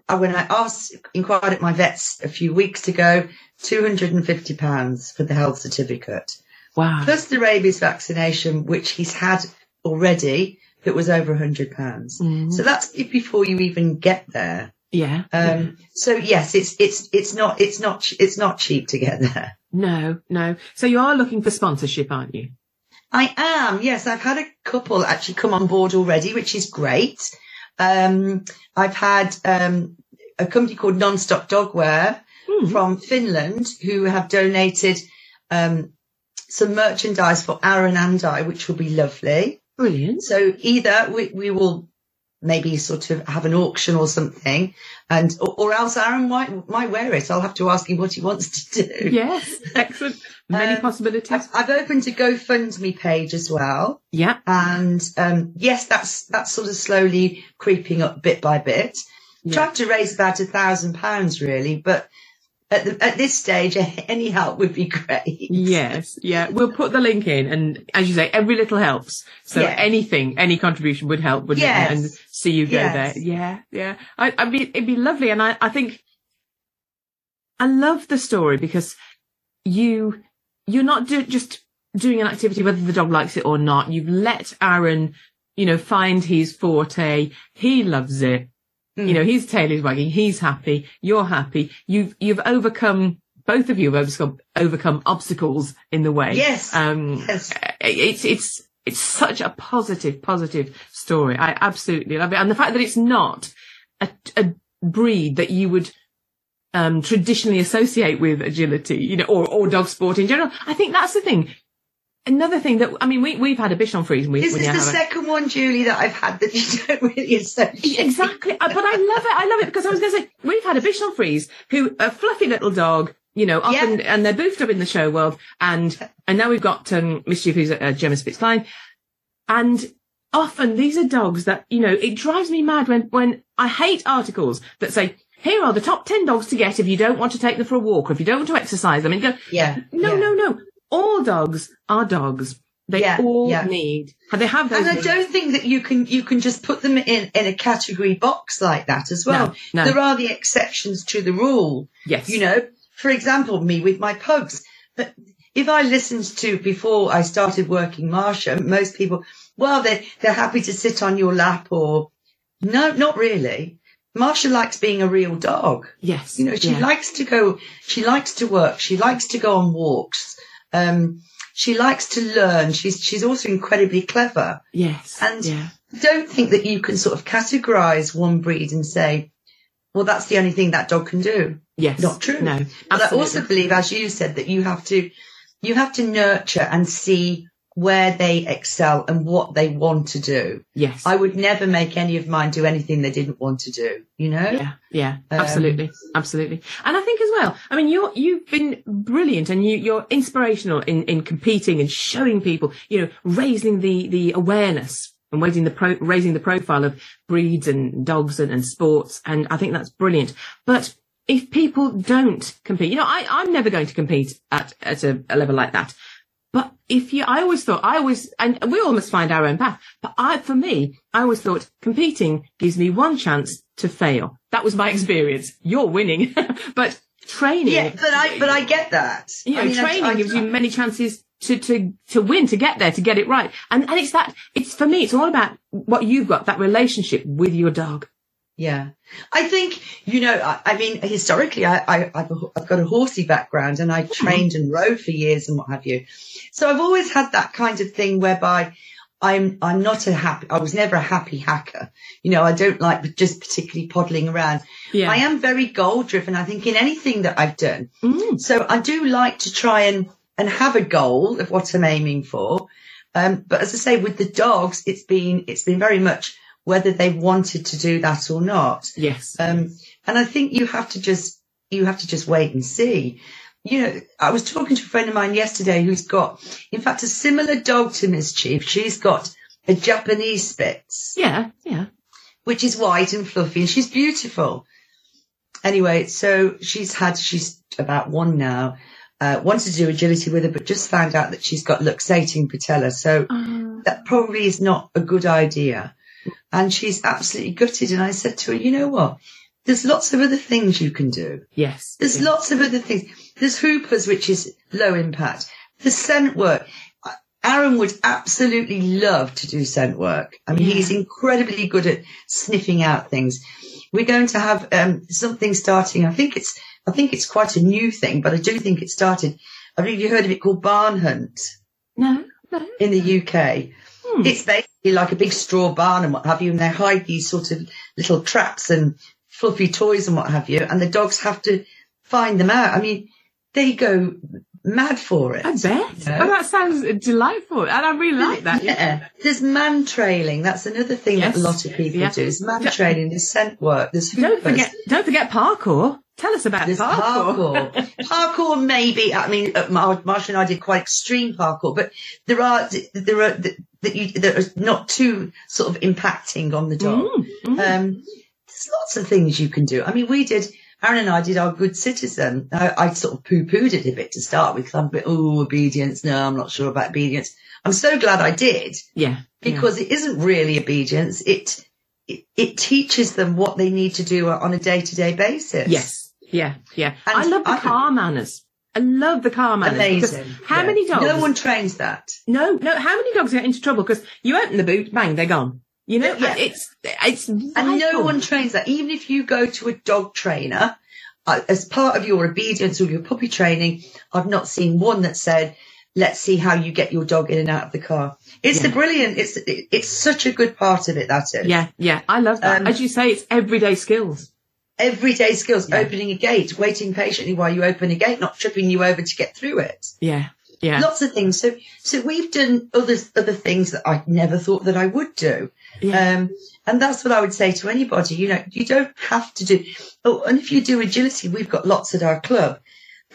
Speaker 2: I- when I asked, inquired at my vets a few weeks ago, £250 for the health certificate,
Speaker 3: Wow.
Speaker 2: plus the rabies vaccination, which he's had already, that was over £100.
Speaker 3: Mm.
Speaker 2: So that's before you even get there.
Speaker 3: Yeah.
Speaker 2: Um, so yes, it's, it's, it's not, it's not, it's not cheap to get there.
Speaker 3: No, no. So you are looking for sponsorship, aren't you?
Speaker 2: I am, yes. I've had a couple actually come on board already, which is great. Um, I've had um, a company called Nonstop Dogwear
Speaker 3: Hmm.
Speaker 2: from Finland who have donated um, some merchandise for Arran and I, which will be lovely.
Speaker 3: Brilliant.
Speaker 2: So either we, we will maybe sort of have an auction or something, and or, or else Arran might might wear it. I'll have to ask him what he wants to do.
Speaker 3: Yes. Excellent. Many
Speaker 2: Um,
Speaker 3: possibilities.
Speaker 2: I've, I've opened a GoFundMe page as well.
Speaker 3: yeah.
Speaker 2: And um, yes, that's that's sort of slowly creeping up bit by bit.
Speaker 3: Yeah.
Speaker 2: Tried to raise about a thousand pounds really, but at, the, at this stage, any help would be great.
Speaker 3: Yes, yeah. We'll put the link in, and as you say, every little helps. So
Speaker 2: Yeah.
Speaker 3: anything, any contribution would help, wouldn't
Speaker 2: Yes.
Speaker 3: it? And see you go
Speaker 2: Yes.
Speaker 3: there. Yeah, yeah. I, I mean, it'd be lovely, and I, I think I love the story because you, you're not do, just doing an activity whether the dog likes it or not. You've let Arran, you know, find his forte. He loves it. You know, his tail is wagging. He's happy. You're happy. You've you've overcome. Both of you have overcome, overcome obstacles in the way.
Speaker 2: Yes.
Speaker 3: Um,
Speaker 2: Yes.
Speaker 3: it's it's it's such a positive, positive story. I absolutely love it, and the fact that it's not a, a breed that you would um, traditionally associate with agility, you know, or or dog sport in general. I think that's the thing. Another thing that I mean, we we've had a Bichon Frise, and we
Speaker 2: This is the second one, Julie, that I've had that you don't really associate.
Speaker 3: Exactly. Uh, But I love it. I love it because I was going to say, we've had a Bichon Frise who, a fluffy little dog, you know, up
Speaker 2: Yeah.
Speaker 3: and, and they're boofed up in the show world. And, and now we've got, um, Mischief who's a, a German Spitz Klein. And often these are dogs that, you know, it drives me mad when, when I hate articles that say, here are the top 10 dogs to get if you don't want to take them for a walk or if you don't want to exercise them. And go,
Speaker 2: Yeah.
Speaker 3: no,
Speaker 2: yeah.
Speaker 3: no, no. All dogs are dogs. They
Speaker 2: Yeah,
Speaker 3: all
Speaker 2: yeah.
Speaker 3: need, they have those
Speaker 2: And I
Speaker 3: needs.
Speaker 2: don't think that you can you can just put them in in a category box like that as well.
Speaker 3: No, no.
Speaker 2: There are the exceptions to the rule.
Speaker 3: yes.
Speaker 2: You know, for example, me with my pugs. But if I listened to before I started working Marsha, most people, well, they they're happy to sit on your lap or no, not really. Marsha likes being a real dog.
Speaker 3: yes.
Speaker 2: You know, she
Speaker 3: yeah.
Speaker 2: likes to go, she likes to work, she likes to go on walks. Um, she likes to learn. She's, she's also incredibly clever.
Speaker 3: Yes.
Speaker 2: And-
Speaker 3: yeah.
Speaker 2: Don't think that you can sort of categorize one breed and say, well, that's the only thing that dog can do.
Speaker 3: Yes.
Speaker 2: Not true.
Speaker 3: No.
Speaker 2: But I also believe, as you said, that you have to, you have to nurture and see where they excel and what they want to do.
Speaker 3: Yes.
Speaker 2: I would never make any of mine do anything they didn't want to do, you know?
Speaker 3: Yeah, yeah,
Speaker 2: Um,
Speaker 3: absolutely, absolutely. And I think as well, I mean, you're, you've been brilliant and you, you're inspirational in, in competing and showing people, you know, raising the, the awareness and raising the pro, raising the profile of breeds and dogs and, and sports. And I think that's brilliant. But if people don't compete, you know, I, I'm never going to compete at, at a, a level like that. But if you, I always thought, I always, and we all must find our own path. But I, for me, I always thought competing gives me one chance to fail. That was my mm. experience. You're winning, but training,
Speaker 2: Yeah, but I, but I get that.
Speaker 3: you know,
Speaker 2: I mean, I-
Speaker 3: training
Speaker 2: I-
Speaker 3: gives you many chances to, to, to win, to get there, to get it right. And, and it's that, it's for me, it's all about what you've got, that relationship with your dog.
Speaker 2: Yeah. I think, you know, I, I mean, historically, I, I, I've got a horsey background and I trained and rode for years and what have you. So I've always had that kind of thing whereby I'm, I'm not a happy, I was never a happy hacker. You know, I don't like just particularly poddling around.
Speaker 3: Yeah.
Speaker 2: I am very goal driven, I think, in anything that I've done.
Speaker 3: Mm.
Speaker 2: So I do like to try and, and have a goal of what I'm aiming for. Um, but as I say, with the dogs, it's been, it's been very much whether they wanted to do that or not.
Speaker 3: Yes.
Speaker 2: Um, and I think you have to just, you have to just wait and see. You know, I was talking to a friend of mine yesterday who's got, in fact, a similar dog to Mischief. She's got a Japanese Spitz,
Speaker 3: yeah. Yeah.
Speaker 2: which is white and fluffy and she's beautiful. Anyway, so she's had, she's about one now, uh, wanted to do agility with her, but just found out that she's got luxating patella. So
Speaker 3: Uh,
Speaker 2: that probably is not a good idea. And she's absolutely gutted. And I said to her, you know what? There's lots of other things you can do.
Speaker 3: yes.
Speaker 2: There's
Speaker 3: yes.
Speaker 2: lots of other things. There's hoopers, which is low impact. There's scent work. Arran would absolutely love to do scent work. I mean,
Speaker 3: Yeah.
Speaker 2: he's incredibly good at sniffing out things. We're going to have um, something starting. I think it's, I think it's quite a new thing, but I do think it started. I believe you heard of it called Barn Hunt
Speaker 3: No. No.
Speaker 2: in the UK.
Speaker 3: Hmm.
Speaker 2: It's basically like a big straw barn and what have you, and they hide these sort of little traps and fluffy toys and what have you, and the dogs have to find them out. I mean, they go mad for it.
Speaker 3: I bet.
Speaker 2: Yeah.
Speaker 3: Oh, that sounds delightful. And I really like that.
Speaker 2: Yeah. There's man trailing. That's another thing
Speaker 3: Yes.
Speaker 2: that a lot of people
Speaker 3: Yeah.
Speaker 2: do. Is man
Speaker 3: Don't-
Speaker 2: There's scent work. There's
Speaker 3: Don't forget, don't forget parkour. Tell us about
Speaker 2: There's
Speaker 3: parkour.
Speaker 2: parkour. parkour, maybe. I mean, uh, Mar- Marsha and I did quite extreme parkour, but there are there are that you that are not too sort of impacting on the dog.
Speaker 3: Mm, mm.
Speaker 2: Um, there's lots of things you can do. I mean, we did. Arran and I did our good citizen. I, I sort of poo-pooed it a bit to start with I'm a bit, oh, obedience. No, I'm not sure about obedience. I'm so glad I did
Speaker 3: yeah.
Speaker 2: because it isn't really obedience. It, it it teaches them what they need to do on a day-to-day basis.
Speaker 3: Yes. Yeah. Yeah.
Speaker 2: And
Speaker 3: I love the
Speaker 2: I-
Speaker 3: car manners. I love the car manners.
Speaker 2: Amazing.
Speaker 3: How
Speaker 2: Yeah.
Speaker 3: many dogs?
Speaker 2: No one trains that.
Speaker 3: No, no. How many dogs get into trouble because you open the boot, bang, they're gone. You know,
Speaker 2: Yeah.
Speaker 3: it's it's
Speaker 2: And no one trains that. Even if you go to a dog trainer, uh, as part of your obedience or your puppy training, I've not seen one that said, let's see how you get your dog in and out of the car. It's the
Speaker 3: Yeah.
Speaker 2: brilliant, it's, it, it's such a good part of it, that is.
Speaker 3: Yeah, yeah. I love that.
Speaker 2: Um,
Speaker 3: As you say, it's everyday skills.
Speaker 2: Everyday skills,
Speaker 3: Yeah.
Speaker 2: opening a gate, waiting patiently while you open a gate, not tripping you over to get through it.
Speaker 3: Yeah, yeah,
Speaker 2: Lots of things. So, so we've done other, other things that I never thought that I would do.
Speaker 3: yeah.
Speaker 2: Um, and that's what I would say to anybody. You know, you don't have to do. Oh, and if you do agility, we've got lots at our club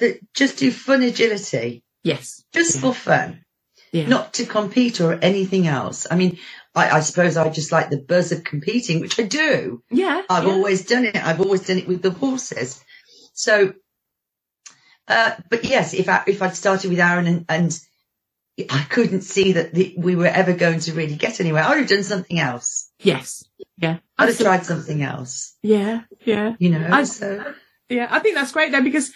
Speaker 2: that just do fun agility,
Speaker 3: yes.
Speaker 2: just
Speaker 3: Yeah.
Speaker 2: for fun,
Speaker 3: Yeah.
Speaker 2: not to compete or anything else. I mean, I, I suppose I just like the buzz of competing, which I do.
Speaker 3: yeah.
Speaker 2: I've
Speaker 3: yeah.
Speaker 2: always done it. I've always done it with the horses. So, uh, but yes, if I, if I'd started with Arran and, and I couldn't see that the, we were ever going to really get anywhere, I would have done something else.
Speaker 3: Yes. Yeah.
Speaker 2: I'd have tried something else,
Speaker 3: Yeah. Yeah.
Speaker 2: you know.
Speaker 3: I-
Speaker 2: so
Speaker 3: Yeah. I think that's great though because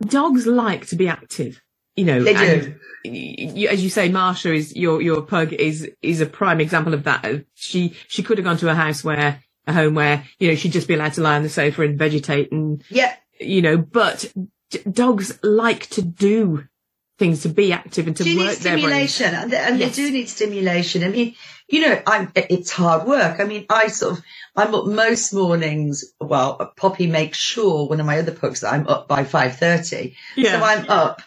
Speaker 3: dogs like to be active. You know,
Speaker 2: they do.
Speaker 3: y- y- as you say, Marsha is your your pug is is a prime example of that. She she could have gone to a house where a home where you know she'd just be allowed to lie on the sofa and vegetate and
Speaker 2: Yeah,
Speaker 3: you know, but d- dogs like to do things to be active and to
Speaker 2: do you need
Speaker 3: work their brains.
Speaker 2: stimulation? And, they, and
Speaker 3: Yes.
Speaker 2: they do need stimulation. I mean, you know, I'm, it's hard work. I mean, I sort of, I'm up most mornings. Well, Poppy makes sure one of my other pugs that I'm up by 5.30.
Speaker 3: Yeah.
Speaker 2: So I'm up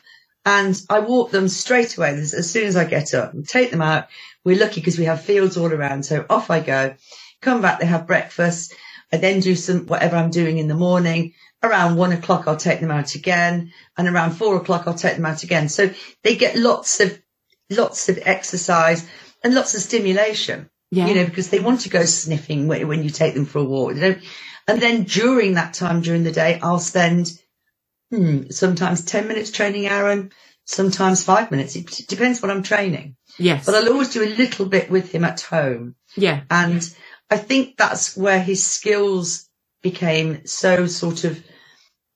Speaker 2: And I walk them straight away as soon as I get up and take them out. We're lucky because we have fields all around. So off I go, come back, they have breakfast. I then do some, whatever I'm doing in the morning. Around one o'clock, I'll take them out again. And around four o'clock, I'll take them out again. So they get lots of, lots of exercise and lots of stimulation
Speaker 3: Yeah.
Speaker 2: you know, because they want to go sniffing when, when you take them for a walk. They don't, and then during that time during the day, I'll spend hmm, sometimes 10 minutes training Arran, sometimes five minutes. It depends what I'm training.
Speaker 3: yes.
Speaker 2: But I'll always do a little bit with him at home.
Speaker 3: yeah.
Speaker 2: And I think that's where his skills became so sort of,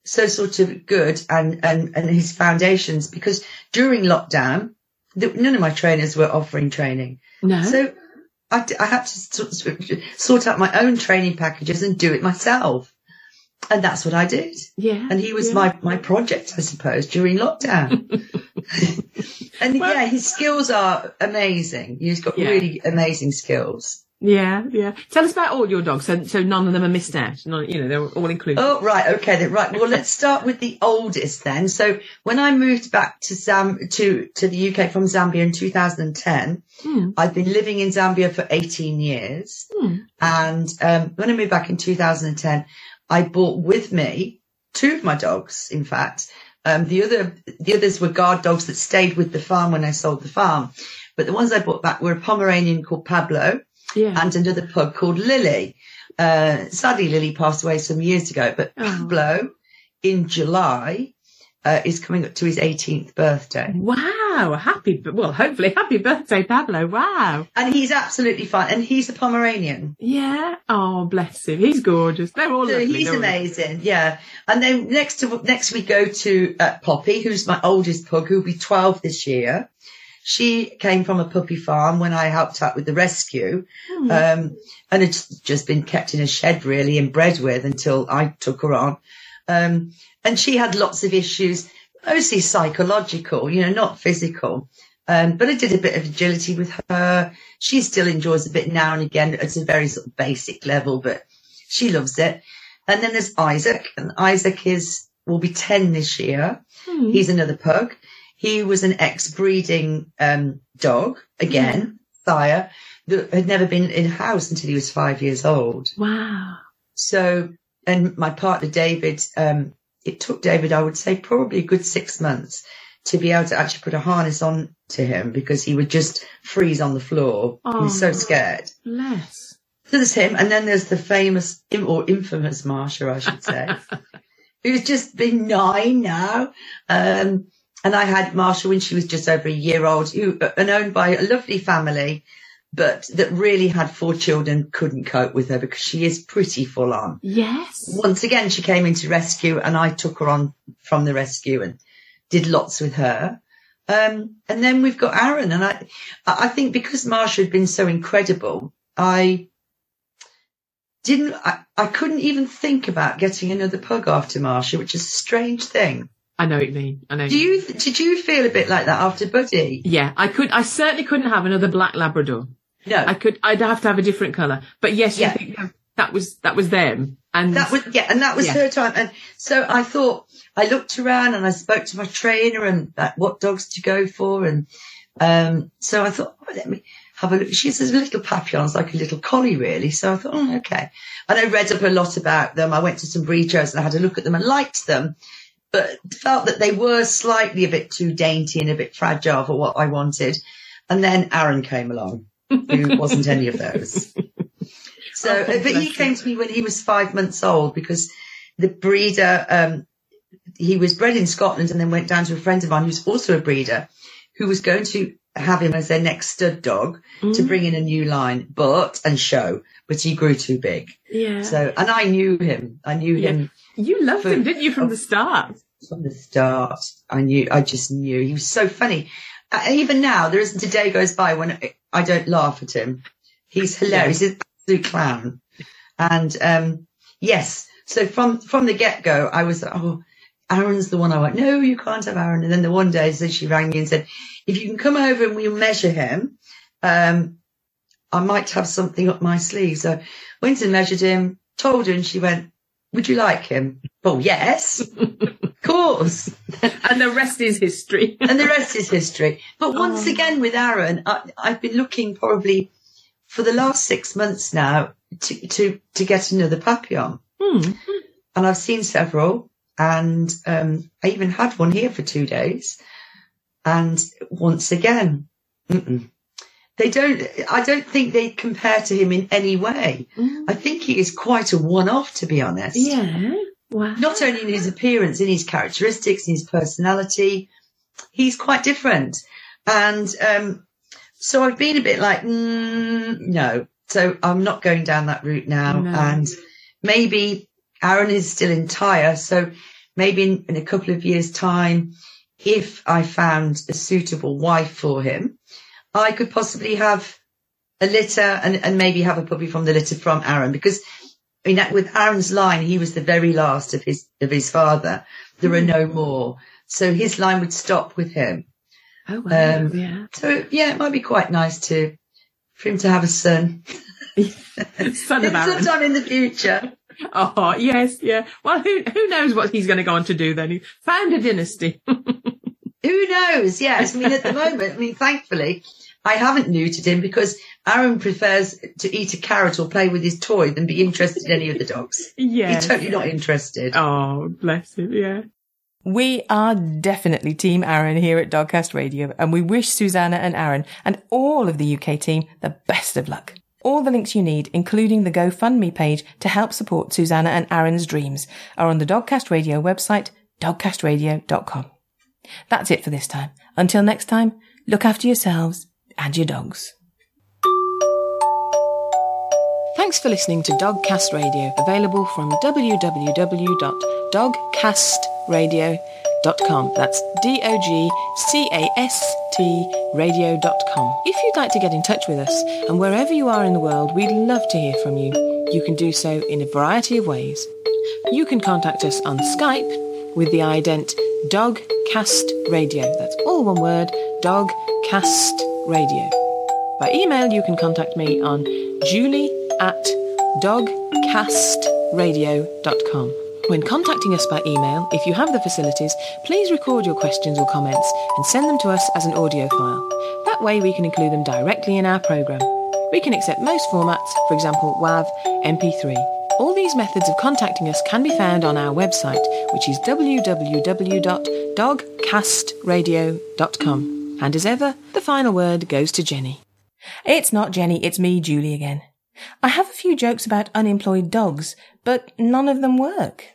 Speaker 2: so sort of good and, and, and his foundations because during lockdown, the, none of my trainers were offering training.
Speaker 3: No.
Speaker 2: So I had to sort, sort out my own training packages and do it myself. And that's what I did.
Speaker 3: yeah.
Speaker 2: And he was
Speaker 3: yeah.
Speaker 2: my, my project, I suppose, during lockdown. and
Speaker 3: Well-
Speaker 2: yeah, his skills are amazing. He's got
Speaker 3: Yeah.
Speaker 2: really amazing skills.
Speaker 3: Yeah, yeah. Tell us about all your dogs, so so none of them are missed out. None, you know, they're all included.
Speaker 2: Oh, right. Okay. Then, right. Well, let's start with the oldest then. So when I moved back to Zam, to, to the UK from Zambia in 2010,
Speaker 3: Hmm.
Speaker 2: I'd been living in Zambia for 18 years.
Speaker 3: Hmm.
Speaker 2: And um, when I moved back in 2010, I brought with me two of my dogs. In fact, um, the other the others were guard dogs that stayed with the farm when I sold the farm. But the ones I brought back were a Pomeranian called Pablo
Speaker 3: Yeah.
Speaker 2: and another pug called Lily. Uh, sadly, Lily passed away some years ago, but
Speaker 3: Oh.
Speaker 2: Pablo in July uh, is coming up to his 18th birthday.
Speaker 3: Wow. Happy, well, hopefully happy birthday, Pablo. Wow.
Speaker 2: And he's absolutely fine. And he's a Pomeranian.
Speaker 3: Yeah. Oh, bless him. He's gorgeous. They're all
Speaker 2: So
Speaker 3: lovely.
Speaker 2: he's amazing, yeah. And then next to next we go to uh, Poppy, who's my oldest pug, who'll be twelve this year. She came from a puppy farm when I helped out with the rescue,
Speaker 3: Hmm.
Speaker 2: um, and it's just been kept in a shed really and bred with until I took her on. Um, and she had lots of issues, mostly psychological, you know, not physical. Um, but I did a bit of agility with her. She still enjoys a bit now and again. It's a very sort of basic level, but she loves it. And then there's Isaac, and Isaac is will be ten this year.
Speaker 3: Hmm.
Speaker 2: He's another pug. He was an ex-breeding um, dog again, sire that had never been in house until he was five years old.
Speaker 3: Wow.
Speaker 2: So, and my partner David, um, it took David, I would say, probably a good six months to be able to actually put a harness on to him because he would just freeze on the floor. He was so
Speaker 3: Oh.
Speaker 2: scared.
Speaker 3: Bless.
Speaker 2: So there's him, and then there's the famous or infamous Marsha, I should say, who's just been nine now. Um, and I had Marsha when she was just over a year old, who and owned by a lovely family, but that really had four children, couldn't cope with her because she is pretty full on.
Speaker 3: Yes.
Speaker 2: Once again, she came into rescue, and I took her on from the rescue and did lots with her. Um, and then we've got Arran, and I, I think because Marsha had been so incredible, I didn't, I, I couldn't even think about getting another pug after Marsha, which is a strange thing.
Speaker 3: I know what you mean. I know.
Speaker 2: Do you, did you feel a bit like that after Buddy?
Speaker 3: Yeah, I could. I certainly couldn't have another black Labrador.
Speaker 2: No,
Speaker 3: I could. I'd have to have a different colour. But yes,
Speaker 2: Yeah.
Speaker 3: that was that was them. And
Speaker 2: that was, yeah, and that was
Speaker 3: Yeah.
Speaker 2: her time. And so I thought, I looked around and I spoke to my trainer and like, what dogs to go for. And, um, so I thought, oh, let me have a look. She's a little papillon, it's like a little collie really. So I thought, oh, okay. And I read up a lot about them. I went to some breed shows and I had a look at them and liked them, but felt that they were slightly a bit too dainty and a bit fragile for what I wanted. And then Arran came along, who wasn't any of those. So,
Speaker 3: Oh,
Speaker 2: but he came to me when he was five months old because the breeder, um, he was bred in Scotland and then went down to a friend of mine who's also a breeder who was going to have him as their next stud dog to
Speaker 3: Mm.
Speaker 2: bring in a new line, but, and show, but he grew too big.
Speaker 3: yeah,
Speaker 2: So, and I knew him. I knew
Speaker 3: Yeah.
Speaker 2: him
Speaker 3: you loved
Speaker 2: for-
Speaker 3: him, didn't you, from the start?
Speaker 2: from the start. I knew, I just knew he was so funny. Uh, even now, there isn't a day goes by when I- don't laugh at him. He's hilarious. He's an absolute clown. And, um, yes. So from, from the get go, I was, like, oh, Arran's the one I want. No, you can't have Arran. And then the one day, so she rang me and said, if you can come over and we'll measure him, um, I might have something up my sleeve. So went and measured him, told her and she went, would you like him? Oh, yes, of course.
Speaker 5: and the rest is history.
Speaker 2: and the rest is history. But once
Speaker 5: Oh.
Speaker 2: again, with Arran, I, I've been looking probably for the last six months now to, to, to get another papillon.
Speaker 5: Hmm.
Speaker 2: And I've seen several and, um, I even had one here for two days. And once again, mm-mm. They don't, I don't think they compare to him in any way.
Speaker 5: Mm.
Speaker 2: I think he is quite a one-off, to be honest
Speaker 5: Yeah. Wow.
Speaker 2: not only in his appearance, in his characteristics, in his personality, he's quite different. And um, so I've been a bit like, mm, no. So I'm not going down that route now.
Speaker 5: No.
Speaker 2: And maybe Arran is still entire. So maybe in, in a couple of years' time, if I found a suitable wife for him, I could possibly have a litter and, and maybe have a puppy from the litter from Arran because I mean, with Arran's line, he was the very last of his of his father. There are no more, so his line would stop with him.
Speaker 5: Oh wow.
Speaker 2: Um,
Speaker 5: yeah.
Speaker 2: So yeah, it might be quite nice to for him to have a son
Speaker 5: Son of Arran.
Speaker 2: sometime in the future.
Speaker 5: Oh yes, yeah. Well, who who knows what he's going to go on to do then? He found a dynasty.
Speaker 2: Who knows? Yes, I mean at the moment, I mean thankfully, I haven't neutered him because Arran prefers to eat a carrot or play with his toy than be interested in any of the dogs.
Speaker 5: yeah.
Speaker 2: He's totally not interested.
Speaker 5: Oh, bless him. Yeah.
Speaker 3: We are definitely Team Arran here at Dogcast Radio, and we wish Susannah and Arran and all of the UK team the best of luck. All the links you need, including the GoFundMe page to help support Susannah and Arran's dreams, are on the Dogcast Radio website, dogcastradio.com. That's it for this time. Until next time, look after yourselves and your dogs. Thanks for listening to Dogcast Radio, available from www.dogcastradio.com. That's D-O-G-C-A-S-T radio.com. If you'd like to get in touch with us, and wherever you are in the world, we'd love to hear from you. You can do so in a variety of ways. You can contact us on Skype with the ident Dogcast Radio. That's all one word, Dogcast Radio. By email, you can contact me on julie at dogcastradio.com. When contacting us by email, if you have the facilities, please record your questions or comments and send them to us as an audio file. That way we can include them directly in our programme. We can accept most formats, for example WAV, MP3. All these methods of contacting us can be found on our website, which is www.dogcastradio.com. And as ever, the final word goes to Jenny. It's not Jenny, it's me, Julie again. I have a few jokes about unemployed dogs, but none of them work.